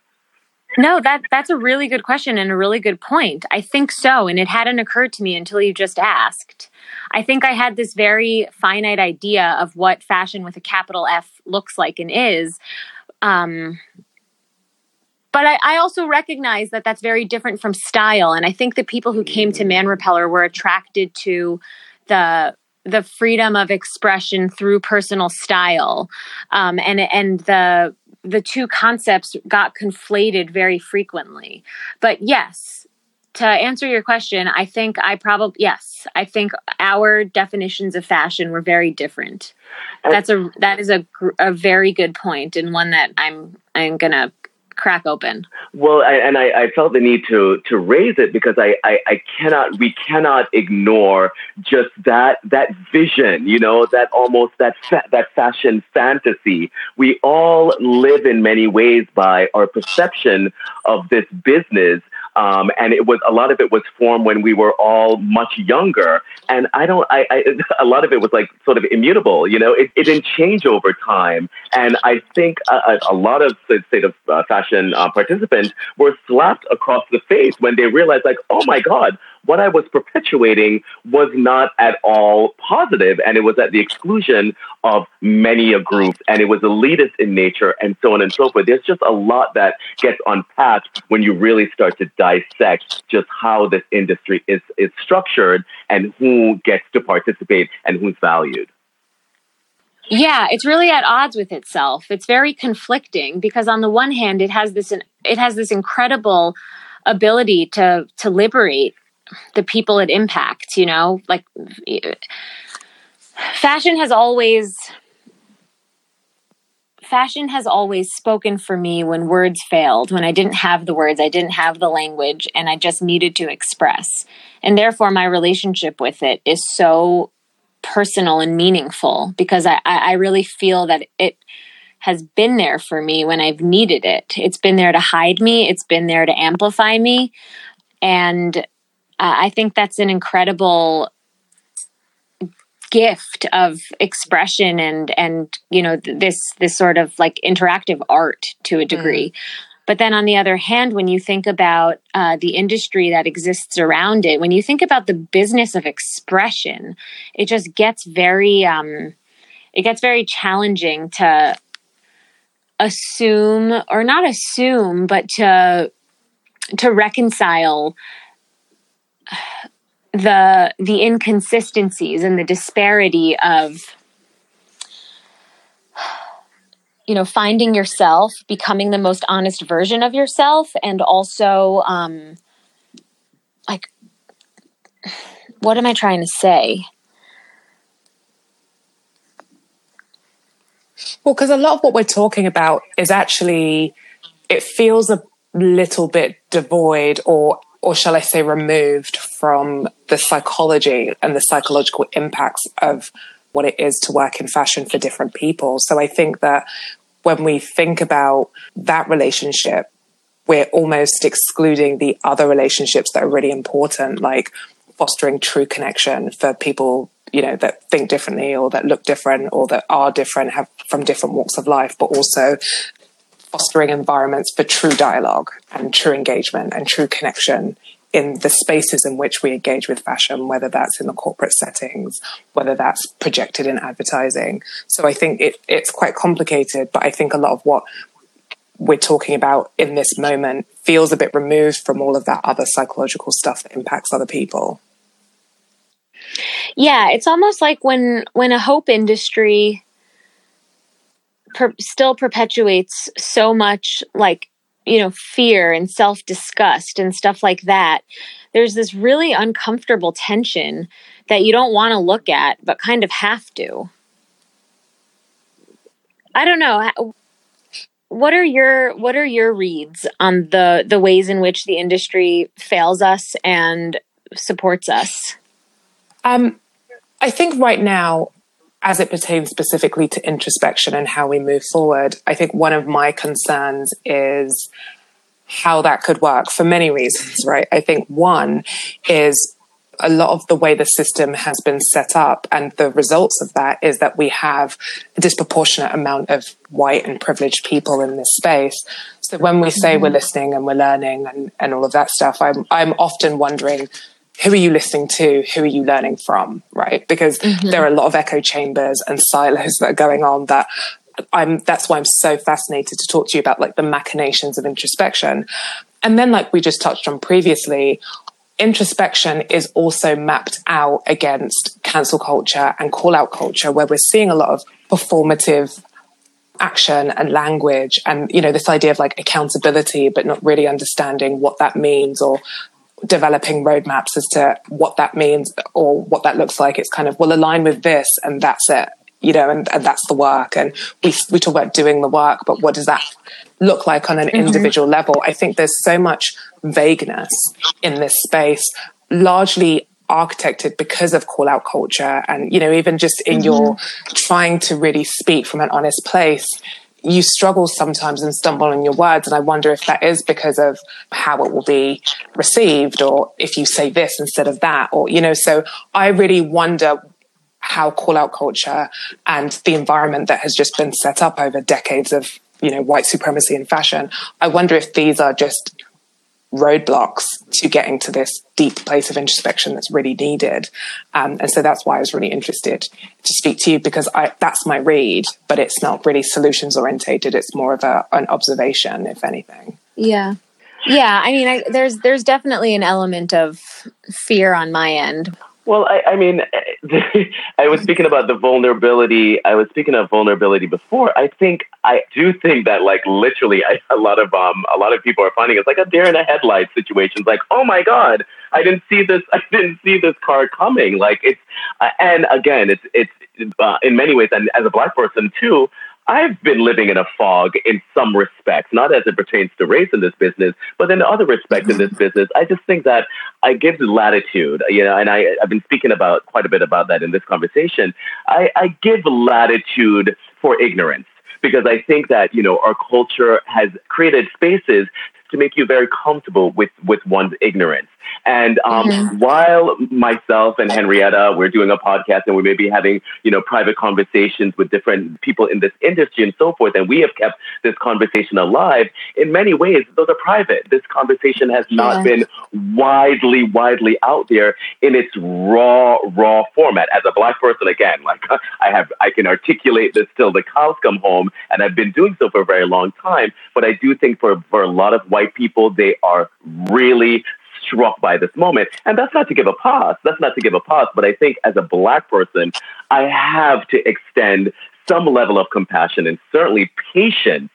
no, that that's a really good question and a really good point. I think so, and it hadn't occurred to me until you just asked. I think I had this very finite idea of what fashion with a capital F looks like and is. Um, but I, I, also recognize that that's very different from style, and I think the people who came to Man Repeller were attracted to the the freedom of expression through personal style, um, and and the the two concepts got conflated very frequently. But yes, to answer your question, I think I probably yes, I think our definitions of fashion were very different. That's a that is a a very good point and one that I'm I'm gonna crack open. Well, I, and I, I, felt the need to to raise it because I, I, I cannot we cannot ignore just that that vision, you know, that almost that fa- that fashion fantasy. We all live in many ways by our perception of this business Um, and it was a lot of it was formed when we were all much younger. And I don't, I, I a lot of it was like sort of immutable, you know, it, it didn't change over time. And I think a, a lot of, the uh, fashion uh, participants were slapped across the face when they realized, like, oh my God, what I was perpetuating was not at all positive, and it was at the exclusion of many a group, and it was elitist in nature, and so on and so forth. There's just a lot that gets unpacked when you really start to dissect just how this industry is is structured and who gets to participate and who's valued. Yeah, it's really at odds with itself. It's very conflicting because on the one hand, it has this it has this incredible ability to to liberate the people it impacts, you know? Like fashion has always fashion has always spoken for me when words failed, when I didn't have the words, I didn't have the language, and I just needed to express. And therefore, my relationship with it is so personal and meaningful because I, I really feel that it has been there for me when I've needed it. It's been there to hide me, it's been there to amplify me. And uh, I think that's an incredible gift of expression and and you know this this sort of like interactive art to a degree. Mm. But then on the other hand, when you think about uh, the industry that exists around it, when you think about the business of expression, it just gets very um, it gets very challenging to assume or not assume, but to to reconcile the the inconsistencies and the disparity of you know finding yourself becoming the most honest version of yourself and also um like what am i trying to say? Well because a lot of what we're talking about is actually it feels a little bit devoid or or shall I say, removed from the psychology and the psychological impacts of what it is to work in fashion for different people. So I think that when we think about that relationship, we're almost excluding the other relationships that are really important, like fostering true connection for people you know that think differently or that look different or that are different have from different walks of life but also fostering environments for true dialogue and true engagement and true connection in the spaces in which we engage with fashion, whether that's in the corporate settings, whether that's projected in advertising. So I think it, it's quite complicated, but I think a lot of what we're talking about in this moment feels a bit removed from all of that other psychological stuff that impacts other people. Yeah, it's almost like when when a hope industry per- still perpetuates so much like you know fear and self-disgust and stuff like that. There's this really uncomfortable tension that you don't want to look at but kind of have to. I don't know what are your what are your reads on the the ways in which the industry fails us and supports us? Um i think right now as it pertains specifically to introspection and how we move forward, I think one of my concerns is how that could work for many reasons, right? I think one is a lot of the way the system has been set up and the results of that is that we have a disproportionate amount of white and privileged people in this space. So when we say we're mm-hmm. listening and we're learning and, and all of that stuff, I'm I'm often wondering who are you listening to? Who are you learning from? Right? Because mm-hmm. there are a lot of echo chambers and silos that are going on that I'm, that's why I'm so fascinated to talk to you about like the machinations of introspection. And then, like we just touched on previously, introspection is also mapped out against cancel culture and call out culture, where we're seeing a lot of performative action and language and you know this idea of like accountability but not really understanding what that means or developing roadmaps as to what that means or what that looks like. It's kind of, well, align with this and that's it, you know, and, and that's the work. And we, we talk about doing the work, but what does that look like on an mm-hmm. individual level? I think there's so much vagueness in this space, largely architected because of call out culture. And, you know, even just in mm-hmm. your trying to really speak from an honest place, you struggle sometimes and stumble on your words. And I wonder if that is because of how it will be received or if you say this instead of that, or, you know, so I really wonder how call out culture and the environment that has just been set up over decades of, you know, white supremacy in fashion. I wonder if these are just roadblocks to getting to this deep place of introspection that's really needed. Um, and so that's why I was really interested to speak to you because I, that's my read, but it's not really solutions orientated. It's more of a, an observation, if anything. Yeah. Yeah. I mean, I, there's, there's definitely an element of fear on my end. Well, I, I mean, I was speaking about the vulnerability. I was speaking of vulnerability before. I think I do think that, like, literally, I, a lot of um, a lot of people are finding it's like a deer in a headlight situation. It's like, oh my god, I didn't see this. I didn't see this car coming. Like, it's uh, and again, it's it's uh, in many ways, and as a black person too, I've been living in a fog in some respects, not as it pertains to race in this business, but in other respects in this mm-hmm. business. I just think that I give latitude, you know, and I, I've been speaking about quite a bit about that in this conversation. I, I give latitude for ignorance because I think that, you know, our culture has created spaces to make you very comfortable with, with one's ignorance. And um, mm-hmm. while myself and Henrietta, we're doing a podcast and we may be having, you know, private conversations with different people in this industry and so forth, and we have kept this conversation alive, in many ways, those are private. This conversation has not yeah. been widely, widely out there in its raw, raw format. As a black person, again, like I have, I can articulate this till the cows come home, and I've been doing so for a very long time. But I do think for, for a lot of white people, they are really struck by this moment. And that's not to give a pass. That's not to give a pass. But I think as a black person, I have to extend some level of compassion and certainly patience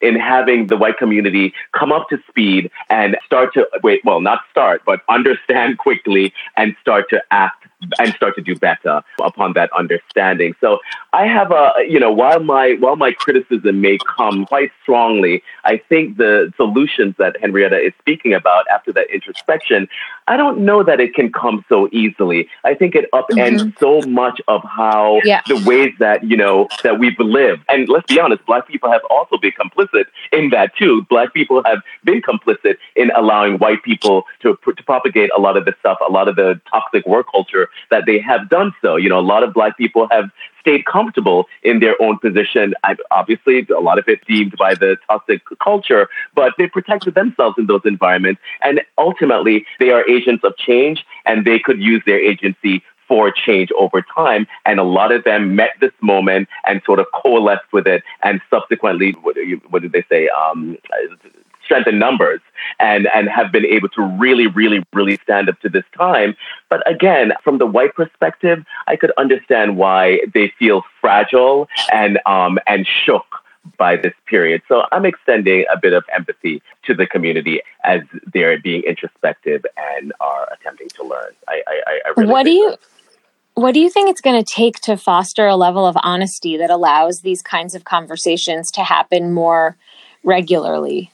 in having the white community come up to speed and start to wait, well, not start, but understand quickly and start to act and start to do better upon that understanding. So I have a, you know, while my while my criticism may come quite strongly, I think the solutions that Henrietta is speaking about after that introspection, I don't know that it can come so easily. I think it upends mm-hmm. so much of how yeah. the ways that you know that we've lived. And let's be honest, Black people have also been complicit in that too. Black people have been complicit in allowing white people to to propagate a lot of the stuff, a lot of the toxic work culture that they have done so. You know, a lot of black people have stayed comfortable in their own position. I, obviously, a lot of it deemed by the toxic culture, but they protected themselves in those environments. And ultimately, they are agents of change and they could use their agency for change over time. And a lot of them met this moment and sort of coalesced with it. And subsequently, what, what did they say? Um, strength in numbers and, and have been able to really, really, really stand up to this time. But again, from the white perspective, I could understand why they feel fragile and, um, and shook by this period. So I'm extending a bit of empathy to the community as they're being introspective and are attempting to learn. I, I, I really what do you what do you think it's going to take to foster a level of honesty that allows these kinds of conversations to happen more regularly?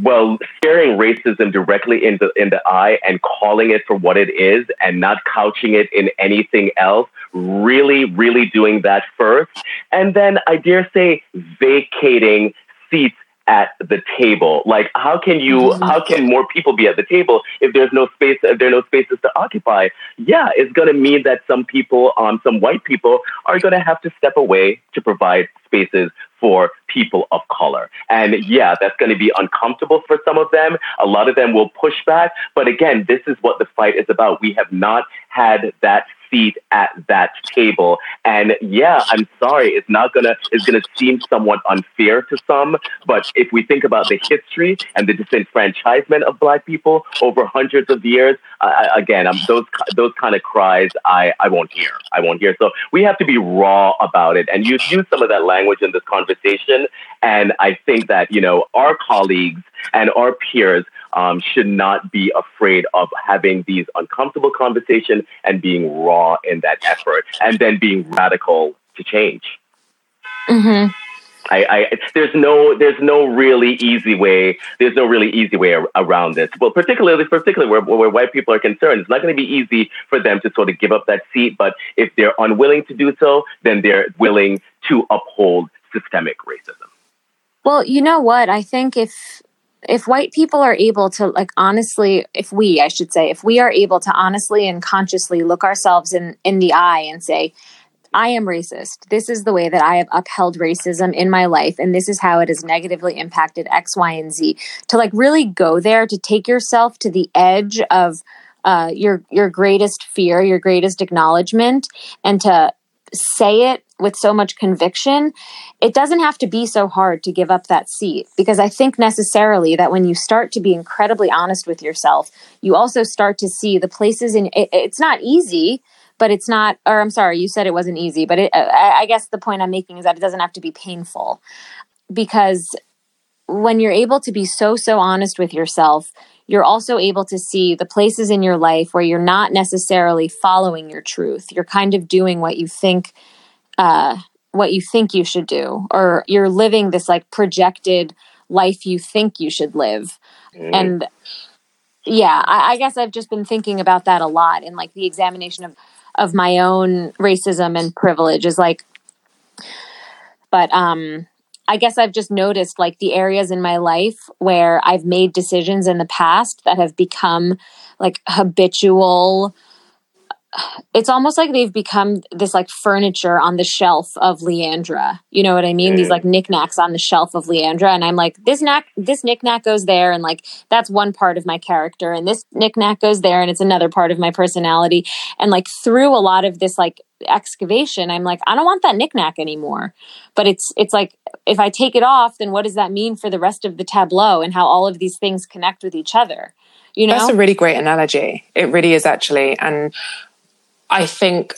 Well, staring racism directly in the in the eye and calling it for what it is and not couching it in anything else, really, really doing that first. And then I dare say vacating seats at the table. Like, how can you, mm-hmm. how can more people be at the table if there's no space, if there are no spaces to occupy? Yeah, it's going to mean that some people, um, some white people are going to have to step away to provide spaces for people of color. And yeah, that's going to be uncomfortable for some of them. A lot of them will push back. But again, this is what the fight is about. We have not had that seat at that table. And yeah, I'm sorry, it's not gonna it's gonna seem somewhat unfair to some. But if we think about the history and the disenfranchisement of Black people over hundreds of years, uh, again, um, those those kind of cries I I won't hear. I won't hear. So we have to be raw about it. And you use some of that language in this conversation. And I think that you know our colleagues and our peers um, should not be afraid of having these uncomfortable conversations and being raw in that effort and then being radical to change. Mm-hmm. I, I, there's no there's no really easy way there's no really easy way around this. Well, particularly particularly where, where white people are concerned, it's not going to be easy for them to sort of give up that seat. But if they're unwilling to do so, then they're willing to uphold systemic racism. Well, you know what? I think if if white people are able to like honestly if we i should say if we are able to honestly and consciously look ourselves in in the eye and say i am racist. This is the way that i have upheld racism in my life and this is how it has negatively impacted x y and z. To like really go there to take yourself to the edge of uh, your your greatest fear your greatest acknowledgement and to say it with so much conviction, it doesn't have to be so hard to give up that seat. Because I think necessarily that when you start to be incredibly honest with yourself, you also start to see the places in it, it's not easy, but it's not, or I'm sorry, you said it wasn't easy, but it, uh, I, I guess the point I'm making is that it doesn't have to be painful. Because when you're able to be so, so honest with yourself, you're also able to see the places in your life where you're not necessarily following your truth. You're kind of doing what you think uh, what you think you should do, or you're living this like projected life you think you should live. Mm. And yeah, I, I guess I've just been thinking about that a lot in like the examination of of my own racism and privilege is like, but um, I guess I've just noticed like the areas in my life where I've made decisions in the past that have become like habitual it's almost like they've become this like furniture on the shelf of Leandra. You know what I mean? Mm. These like knickknacks on the shelf of Leandra. And I'm like, this knack this knickknack goes there, and like that's one part of my character, and this knickknack goes there, and it's another part of my personality. And like through a lot of this like excavation, I'm like, I don't want that knickknack anymore. But it's it's like if I take it off, then what does that mean for the rest of the tableau and how all of these things connect with each other? You know? That's a really great analogy. It really is actually. And I think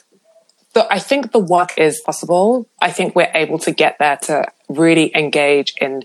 the, I think the work is possible. I think we're able to get there to really engage in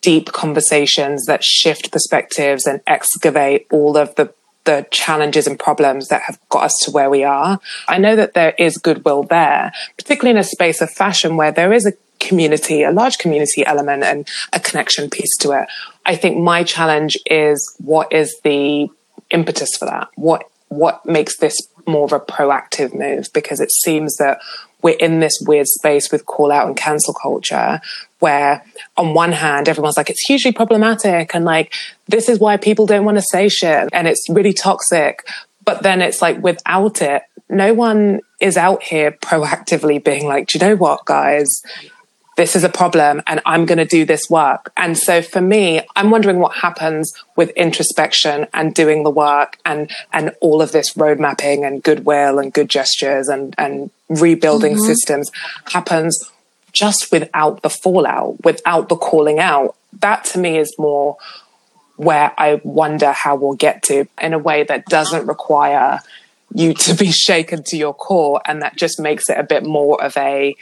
deep conversations that shift perspectives and excavate all of the the challenges and problems that have got us to where we are. I know that there is goodwill there, particularly in a space of fashion where there is a community, a large community element and a connection piece to it. I think my challenge is what is the impetus for that? What what makes this more of a proactive move because it seems that we're in this weird space with call out and cancel culture where on one hand everyone's like it's hugely problematic and like this is why people don't want to say shit and it's really toxic. But then it's like without it no one is out here proactively being like do you know what guys this is a problem and I'm going to do this work. And so for me, I'm wondering what happens with introspection and doing the work and, and all of this road mapping and goodwill and good gestures and, and rebuilding mm-hmm. systems happens just without the fallout, without the calling out. That to me is more where I wonder how we'll get to in a way that doesn't require you to be shaken to your core and that just makes it a bit more of a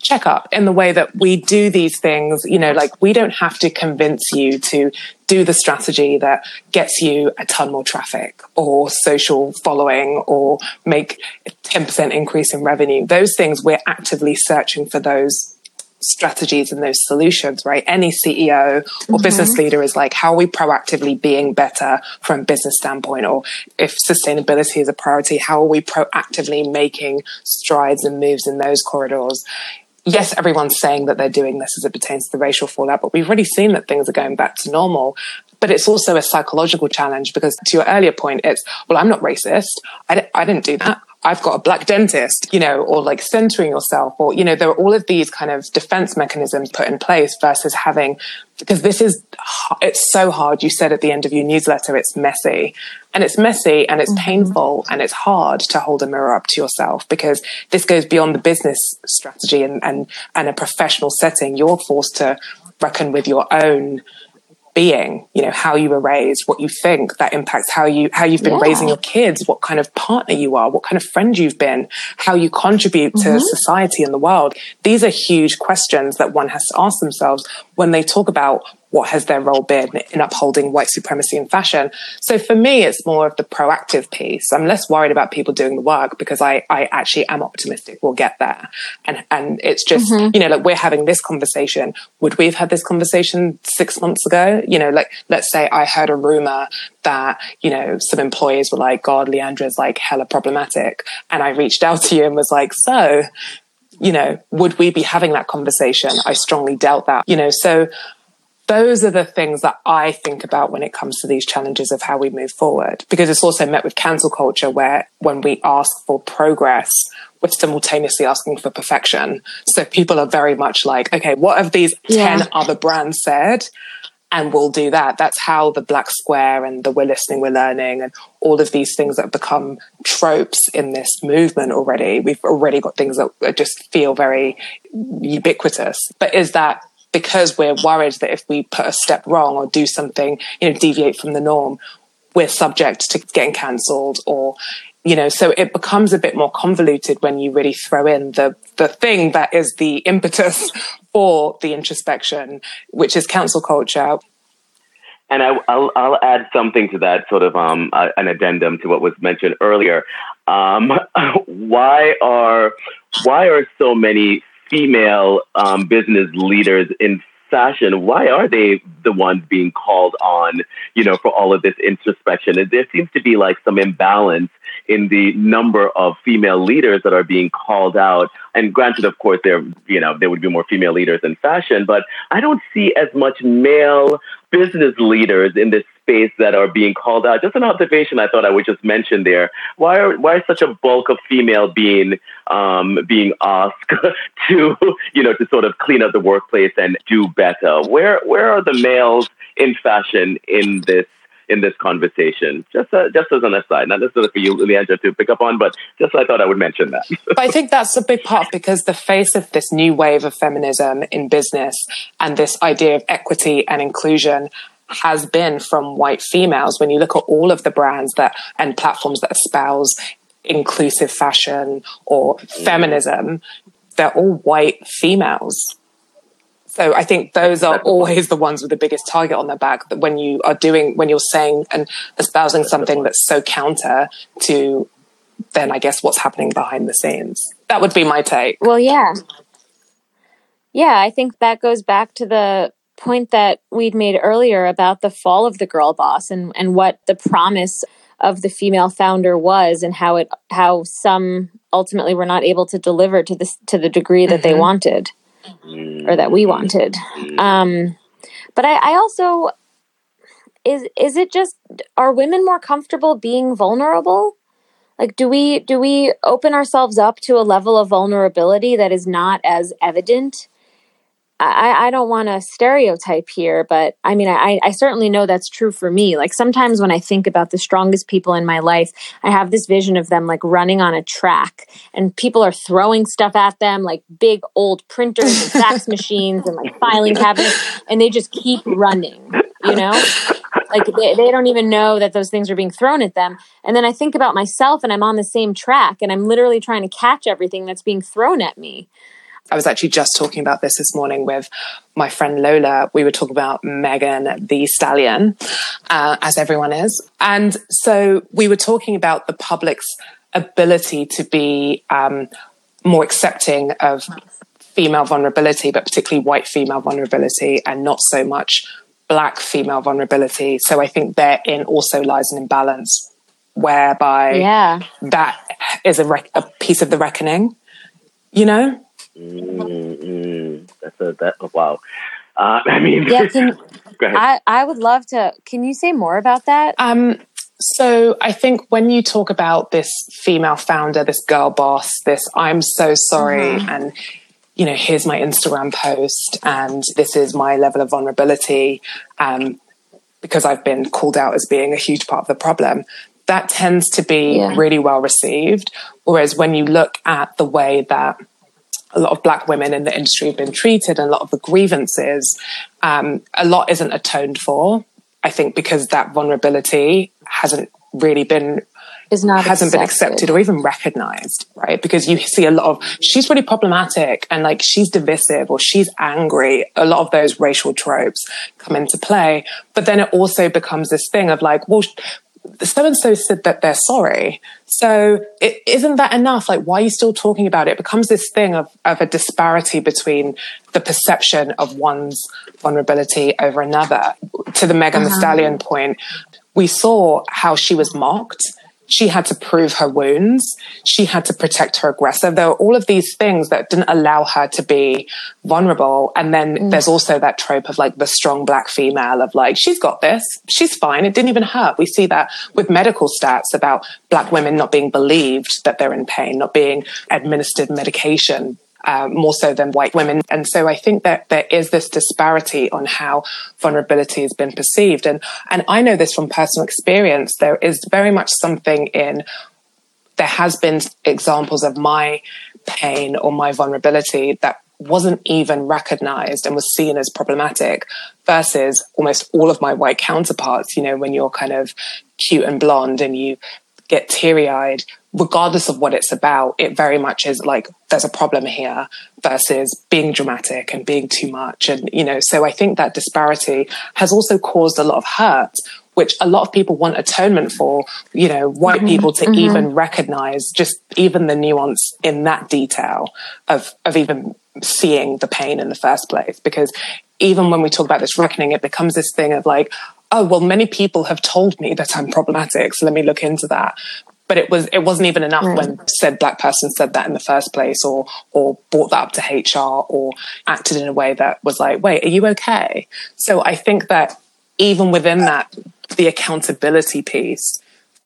checkup in the way that we do these things. You know, like we don't have to convince you to do the strategy that gets you a ton more traffic or social following or make a 10% increase in revenue. Those things we're actively searching for those strategies and those solutions, right? Any CEO or mm-hmm. business leader is like, how are we proactively being better from a business standpoint? Or if sustainability is a priority, how are we proactively making strides and moves in those corridors? Yes, everyone's saying that they're doing this as it pertains to the racial fallout, but we've already seen that things are going back to normal. But it's also a psychological challenge because to your earlier point, it's, well, I'm not racist. I d- I didn't do that. I've got a black dentist, you know, or like centering yourself, or, you know, there are all of these kind of defense mechanisms put in place versus having, because this is, it's so hard. You said at the end of your newsletter, it's messy and it's messy and it's mm-hmm. painful and it's hard to hold a mirror up to yourself because this goes beyond the business strategy and, and, and a professional setting. You're forced to reckon with your own being you know how you were raised what you think that impacts how you how you've been yeah. raising your kids what kind of partner you are what kind of friend you've been how you contribute mm-hmm. to society and the world these are huge questions that one has to ask themselves when they talk about what has their role been in upholding white supremacy in fashion. So for me, it's more of the proactive piece. I'm less worried about people doing the work because I, I actually am optimistic we'll get there. And, and it's just, mm-hmm. you know, like we're having this conversation. Would we have had this conversation six months ago? You know, like, let's say I heard a rumor that, you know, some employees were like, God, Leandra's like hella problematic. And I reached out to you and was like, so you know, would we be having that conversation? I strongly doubt that, you know, so those are the things that I think about when it comes to these challenges of how we move forward. Because it's also met with cancel culture, where when we ask for progress, we're simultaneously asking for perfection. So people are very much like, okay, what have these yeah. 10 other brands said? And we'll do that. That's how the Black Square and the We're Listening, We're Learning and all of these things that have become tropes in this movement already. We've already got things that just feel very ubiquitous. But is that because we're worried that if we put a step wrong or do something, you know, deviate from the norm, we're subject to getting cancelled or you know so it becomes a bit more convoluted when you really throw in the the thing that is the impetus for the introspection which is cancel culture and I, will I'll add something to that, sort of um, uh, an addendum to what was mentioned earlier. Um, why are why are so many female um, business leaders in fashion, why are they the ones being called on, you know, for all of this introspection? And there seems to be like some imbalance in the number of female leaders that are being called out. And granted, of course, there, you know, there would be more female leaders in fashion, but I don't see as much male business leaders in this space that are being called out. Just an observation I thought I would just mention there. Why are why is such a bulk of female being um, being asked to you know to sort of clean up the workplace and do better? Where where are the males in fashion in this in this conversation. Just uh, just as an aside, not necessarily for you, Leandra, to pick up on, but just I thought I would mention that. I think that's a big part because the face of this new wave of feminism in business and this idea of equity and inclusion has been from white females. When you look at all of the brands that and platforms that espouse inclusive fashion or feminism, they're all white females. So I think those are always the ones with the biggest target on their back. That when you are doing, when you're saying and espousing something that's so counter to, then I guess what's happening behind the scenes. That would be my take. Well, yeah, yeah. I think that goes back to the point that we'd made earlier about the fall of the girl boss and, and what the promise of the female founder was and how it how some ultimately were not able to deliver to this to the degree that mm-hmm. they wanted or that we wanted. Um, but I, I also is is it just are women more comfortable being vulnerable? Like do we do we open ourselves up to a level of vulnerability that is not as evident I, I don't want to stereotype here, but I mean, I, I certainly know that's true for me. Like sometimes when I think about the strongest people in my life, I have this vision of them like running on a track and people are throwing stuff at them, like big old printers and fax machines and like filing cabinets, and they just keep running, you know? Like they, they don't even know that those things are being thrown at them. And then I think about myself and I'm on the same track and I'm literally trying to catch everything that's being thrown at me. I was actually just talking about this this morning with my friend Lola. We were talking about Megan Thee Stallion, uh, as everyone is. And so we were talking about the public's ability to be um, more accepting of female vulnerability, but particularly white female vulnerability, and not so much black female vulnerability. So I think therein also lies an imbalance whereby yeah. that is a, rec- a piece of the reckoning, you know? Mm-hmm. That's a that. Oh, wow. Uh, I mean, yeah. Can, I I would love to. Can you say more about that? Um. So I think when you talk about this female founder, this girl boss, this I'm so sorry, mm-hmm. and you know, here's my Instagram post, and this is my level of vulnerability, um, because I've been called out as being a huge part of the problem. That tends to be yeah. really well received. Whereas when you look at the way that a lot of black women in the industry have been treated and a lot of the grievances um, a lot isn't atoned for i think because that vulnerability hasn't really been is not hasn't accepted. been accepted or even recognized right? Because you see a lot of she's really problematic and like she's divisive or she's angry. A lot of those racial tropes come into play. But then it also becomes this thing of like well so and so said that they're sorry. So is isn't that enough? Like, why are you still talking about it? It becomes this thing of, of a disparity between the perception of one's vulnerability over another. To the Megan uh-huh. Thee Stallion point, we saw how she was mocked. She had to prove her wounds. She had to protect her aggressor. There were all of these things that didn't allow her to be vulnerable. And then mm. there's also that trope of like the strong black female of like, she's got this. She's fine. It didn't even hurt. We see that with medical stats about black women not being believed that they're in pain, not being administered medication uh, more so than white women. And so I think that there is this disparity on how vulnerability has been perceived. And, and I know this from personal experience. There is very much something in, there has been examples of my pain or my vulnerability that wasn't even recognized and was seen as problematic versus almost all of my white counterparts. You know, when you're kind of cute and blonde and you get teary eyed, regardless of what it's about, it very much is like there's a problem here versus being dramatic and being too much. And, you know, so I think that disparity has also caused a lot of hurt, which a lot of people want atonement for, you know, white mm-hmm. people to mm-hmm. even recognize just even the nuance in that detail of, of even seeing the pain in the first place. Because even when we talk about this reckoning, it becomes this thing of like, oh well many people have told me that i'm problematic so let me look into that but it was it wasn't even enough when said black person said that in the first place or or brought that up to HR or acted in a way that was like wait are you okay so I think that even within that the accountability piece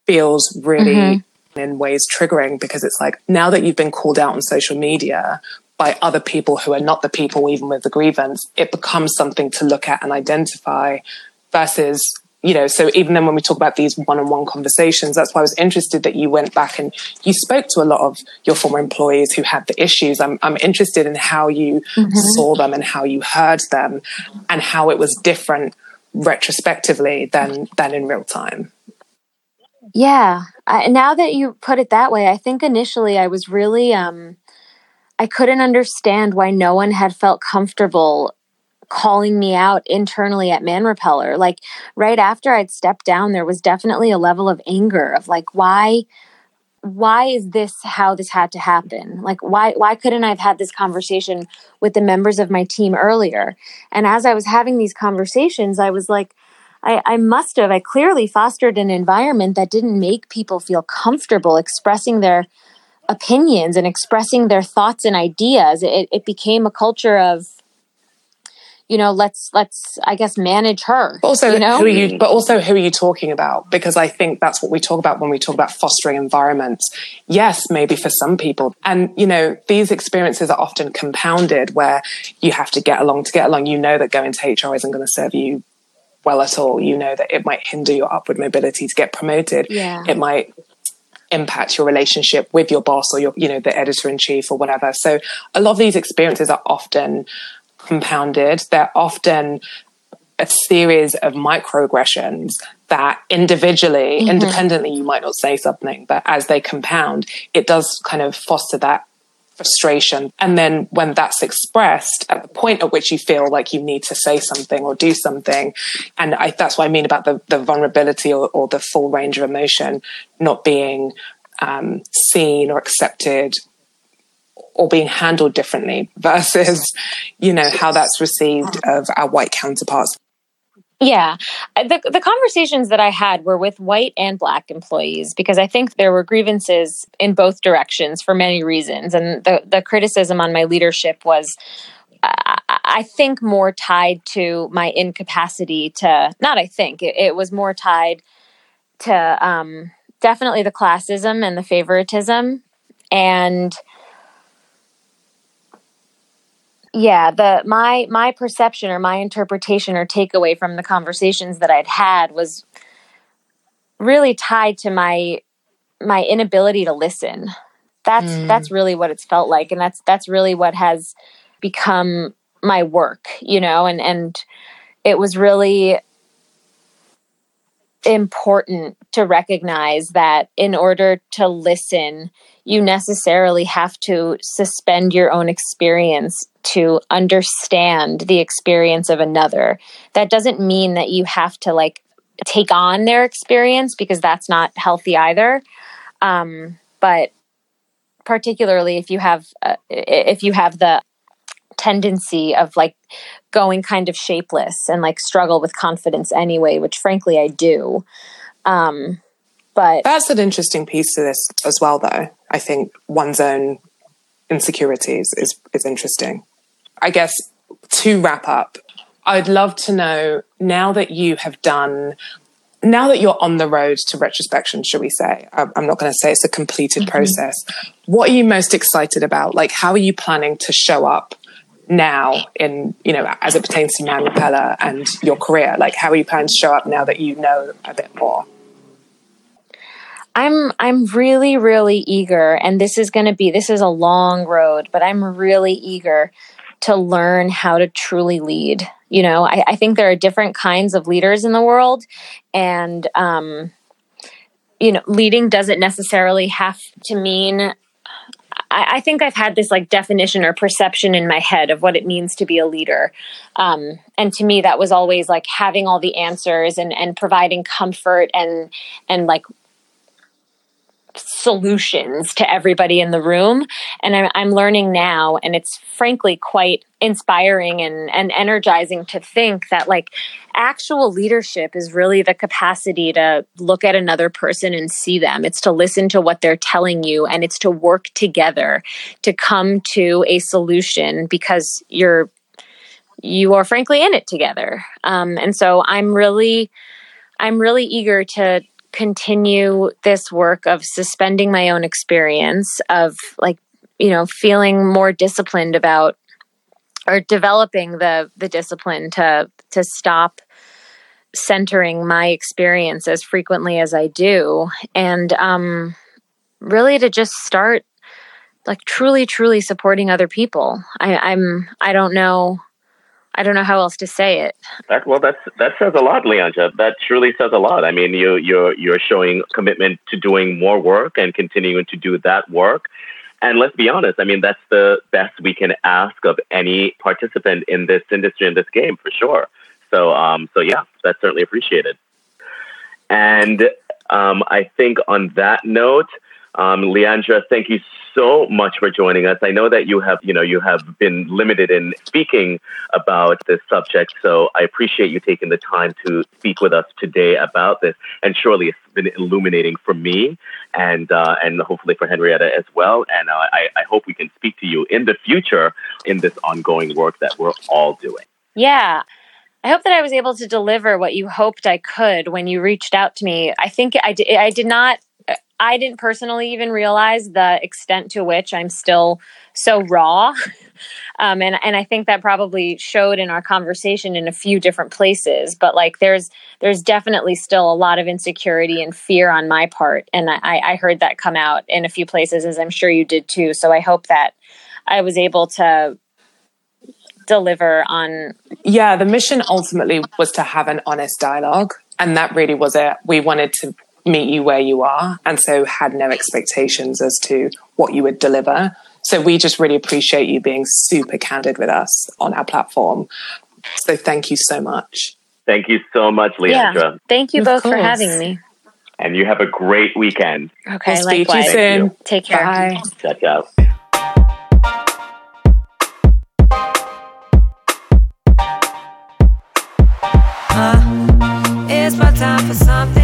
feels really mm-hmm. in ways triggering because it's like now that you've been called out on social media by other people who are not the people even with the grievance it becomes something to look at and identify versus you know, so even then when we talk about these one-on-one conversations, that's why I was interested that you went back and you spoke to a lot of your former employees who had the issues. I'm, I'm interested in how you mm-hmm. saw them and how you heard them and how it was different retrospectively than, than in real time. Yeah. I, now that you put it that way, I think initially I was really, um, I couldn't understand why no one had felt comfortable calling me out internally at Man Repeller. Like right after I'd stepped down, there was definitely a level of anger of like, why why is this how this had to happen? Like why why couldn't i have had this conversation with the members of my team earlier? And as i was having these conversations i was like I, I must have i clearly fostered an environment that didn't make people feel comfortable expressing their opinions and expressing their thoughts and ideas. It, it became a culture of you know let's let's i guess manage her but also you know? who are you but also who are you talking about? Because i think that's what we talk about when we talk about fostering environments. Yes maybe for some people. And you know these experiences are often compounded where you have to get along to get along. You know that going to hr isn't going to serve you well at all. You know that it might hinder your upward mobility to get promoted. Yeah. it might impact your relationship with your boss or your you know the editor in chief or whatever. So a lot of these experiences are often compounded. They're often a series of microaggressions that individually, mm-hmm. independently, you might not say something, but as they compound, it does kind of foster that frustration. And then when that's expressed at the point at which you feel like you need to say something or do something, and I, that's what I mean about the, the vulnerability or, or, the full range of emotion not being um, seen or accepted or being handled differently versus, you know, how that's received of our white counterparts. Yeah. The, the conversations that I had were with white and black employees because I think there were grievances in both directions for many reasons. And the, the criticism on my leadership was, I think, more tied to my incapacity to, not I think, it, it was more tied to um, definitely the classism and the favoritism. And yeah the my my perception or my interpretation or takeaway from the conversations that i'd had was really tied to my my inability to listen that's mm. that's really what it's felt like and that's that's really what has become my work you know and and it was really important to recognize that in order to listen you necessarily have to suspend your own experience to understand the experience of another. That doesn't mean that you have to like take on their experience because that's not healthy either. Um, but particularly if you have uh, if you have the tendency of like going kind of shapeless and like struggle with confidence anyway, which frankly I do. Um, But that's an interesting piece to this as well, though. I think one's own insecurities is, is interesting. I guess to wrap up, I'd love to know now that you have done now that you're on the road to retrospection, should we say? I'm not going to say it's a completed mm-hmm. process. What are you most excited about? Like, how are you planning to show up now in, you know, as it pertains to Man Repeller and your career? Like, how are you planning to show up now that you know a bit more? I'm I'm really really eager and this is going to be this is a long road but I'm really eager to learn how to truly lead you know I, I think there are different kinds of leaders in the world and um, you know leading doesn't necessarily have to mean I, I, think I've had this like definition or perception in my head of what it means to be a leader. Um, and to me, that was always like having all the answers and, and providing comfort and, and like solutions to everybody in the room. And I'm, I'm, learning now, and it's frankly quite inspiring and, and energizing to think that like actual leadership is really the capacity to look at another person and see them. It's to listen to what they're telling you, and it's to work together to come to a solution because you're you are frankly in it together. Um, and so I'm really I'm really eager to continue this work of suspending my own experience of like you know feeling more disciplined about or developing the the discipline to to stop centering my experience as frequently as I do and um really to just start like truly truly supporting other people I, i'm i don't know I don't know how else to say it. That, well, that's that says a lot, Leandra. That truly says a lot. I mean, you you're you're showing commitment to doing more work and continuing to do that work. And let's be honest. I mean, that's the best we can ask of any participant in this industry in this game, for sure. So, um, so yeah, that's certainly appreciated. And um, I think on that note, um, Leandra, thank you so much for joining us. I know that you have, you know, you have been limited in speaking about this subject, so I appreciate you taking the time to speak with us today about this. And surely it's been illuminating for me, and uh, and hopefully for Henrietta as well. And uh, I, I hope we can speak to you in the future in this ongoing work that we're all doing. Yeah. I hope that I was able to deliver what you hoped I could when you reached out to me. I think I I did not I didn't personally even realize the extent to which I'm still so raw. Um, and, and I think that probably showed in our conversation in a few different places, but like there's, there's definitely still a lot of insecurity and fear on my part. And I, I heard that come out in a few places as I'm sure you did too. So I hope that I was able to deliver on. Yeah. The mission ultimately was to have an honest dialogue. And that really was it. We wanted to meet you where you are and so had no expectations as to what you would deliver. So we just really appreciate you being super candid with us on our platform. So thank you so much. Thank you so much, Leandra. Yeah, thank you of both course. for having me. And you have a great weekend. Okay, we'll speak to you soon. Take care. Bye. Ciao, ciao. Uh, it's my time for something new.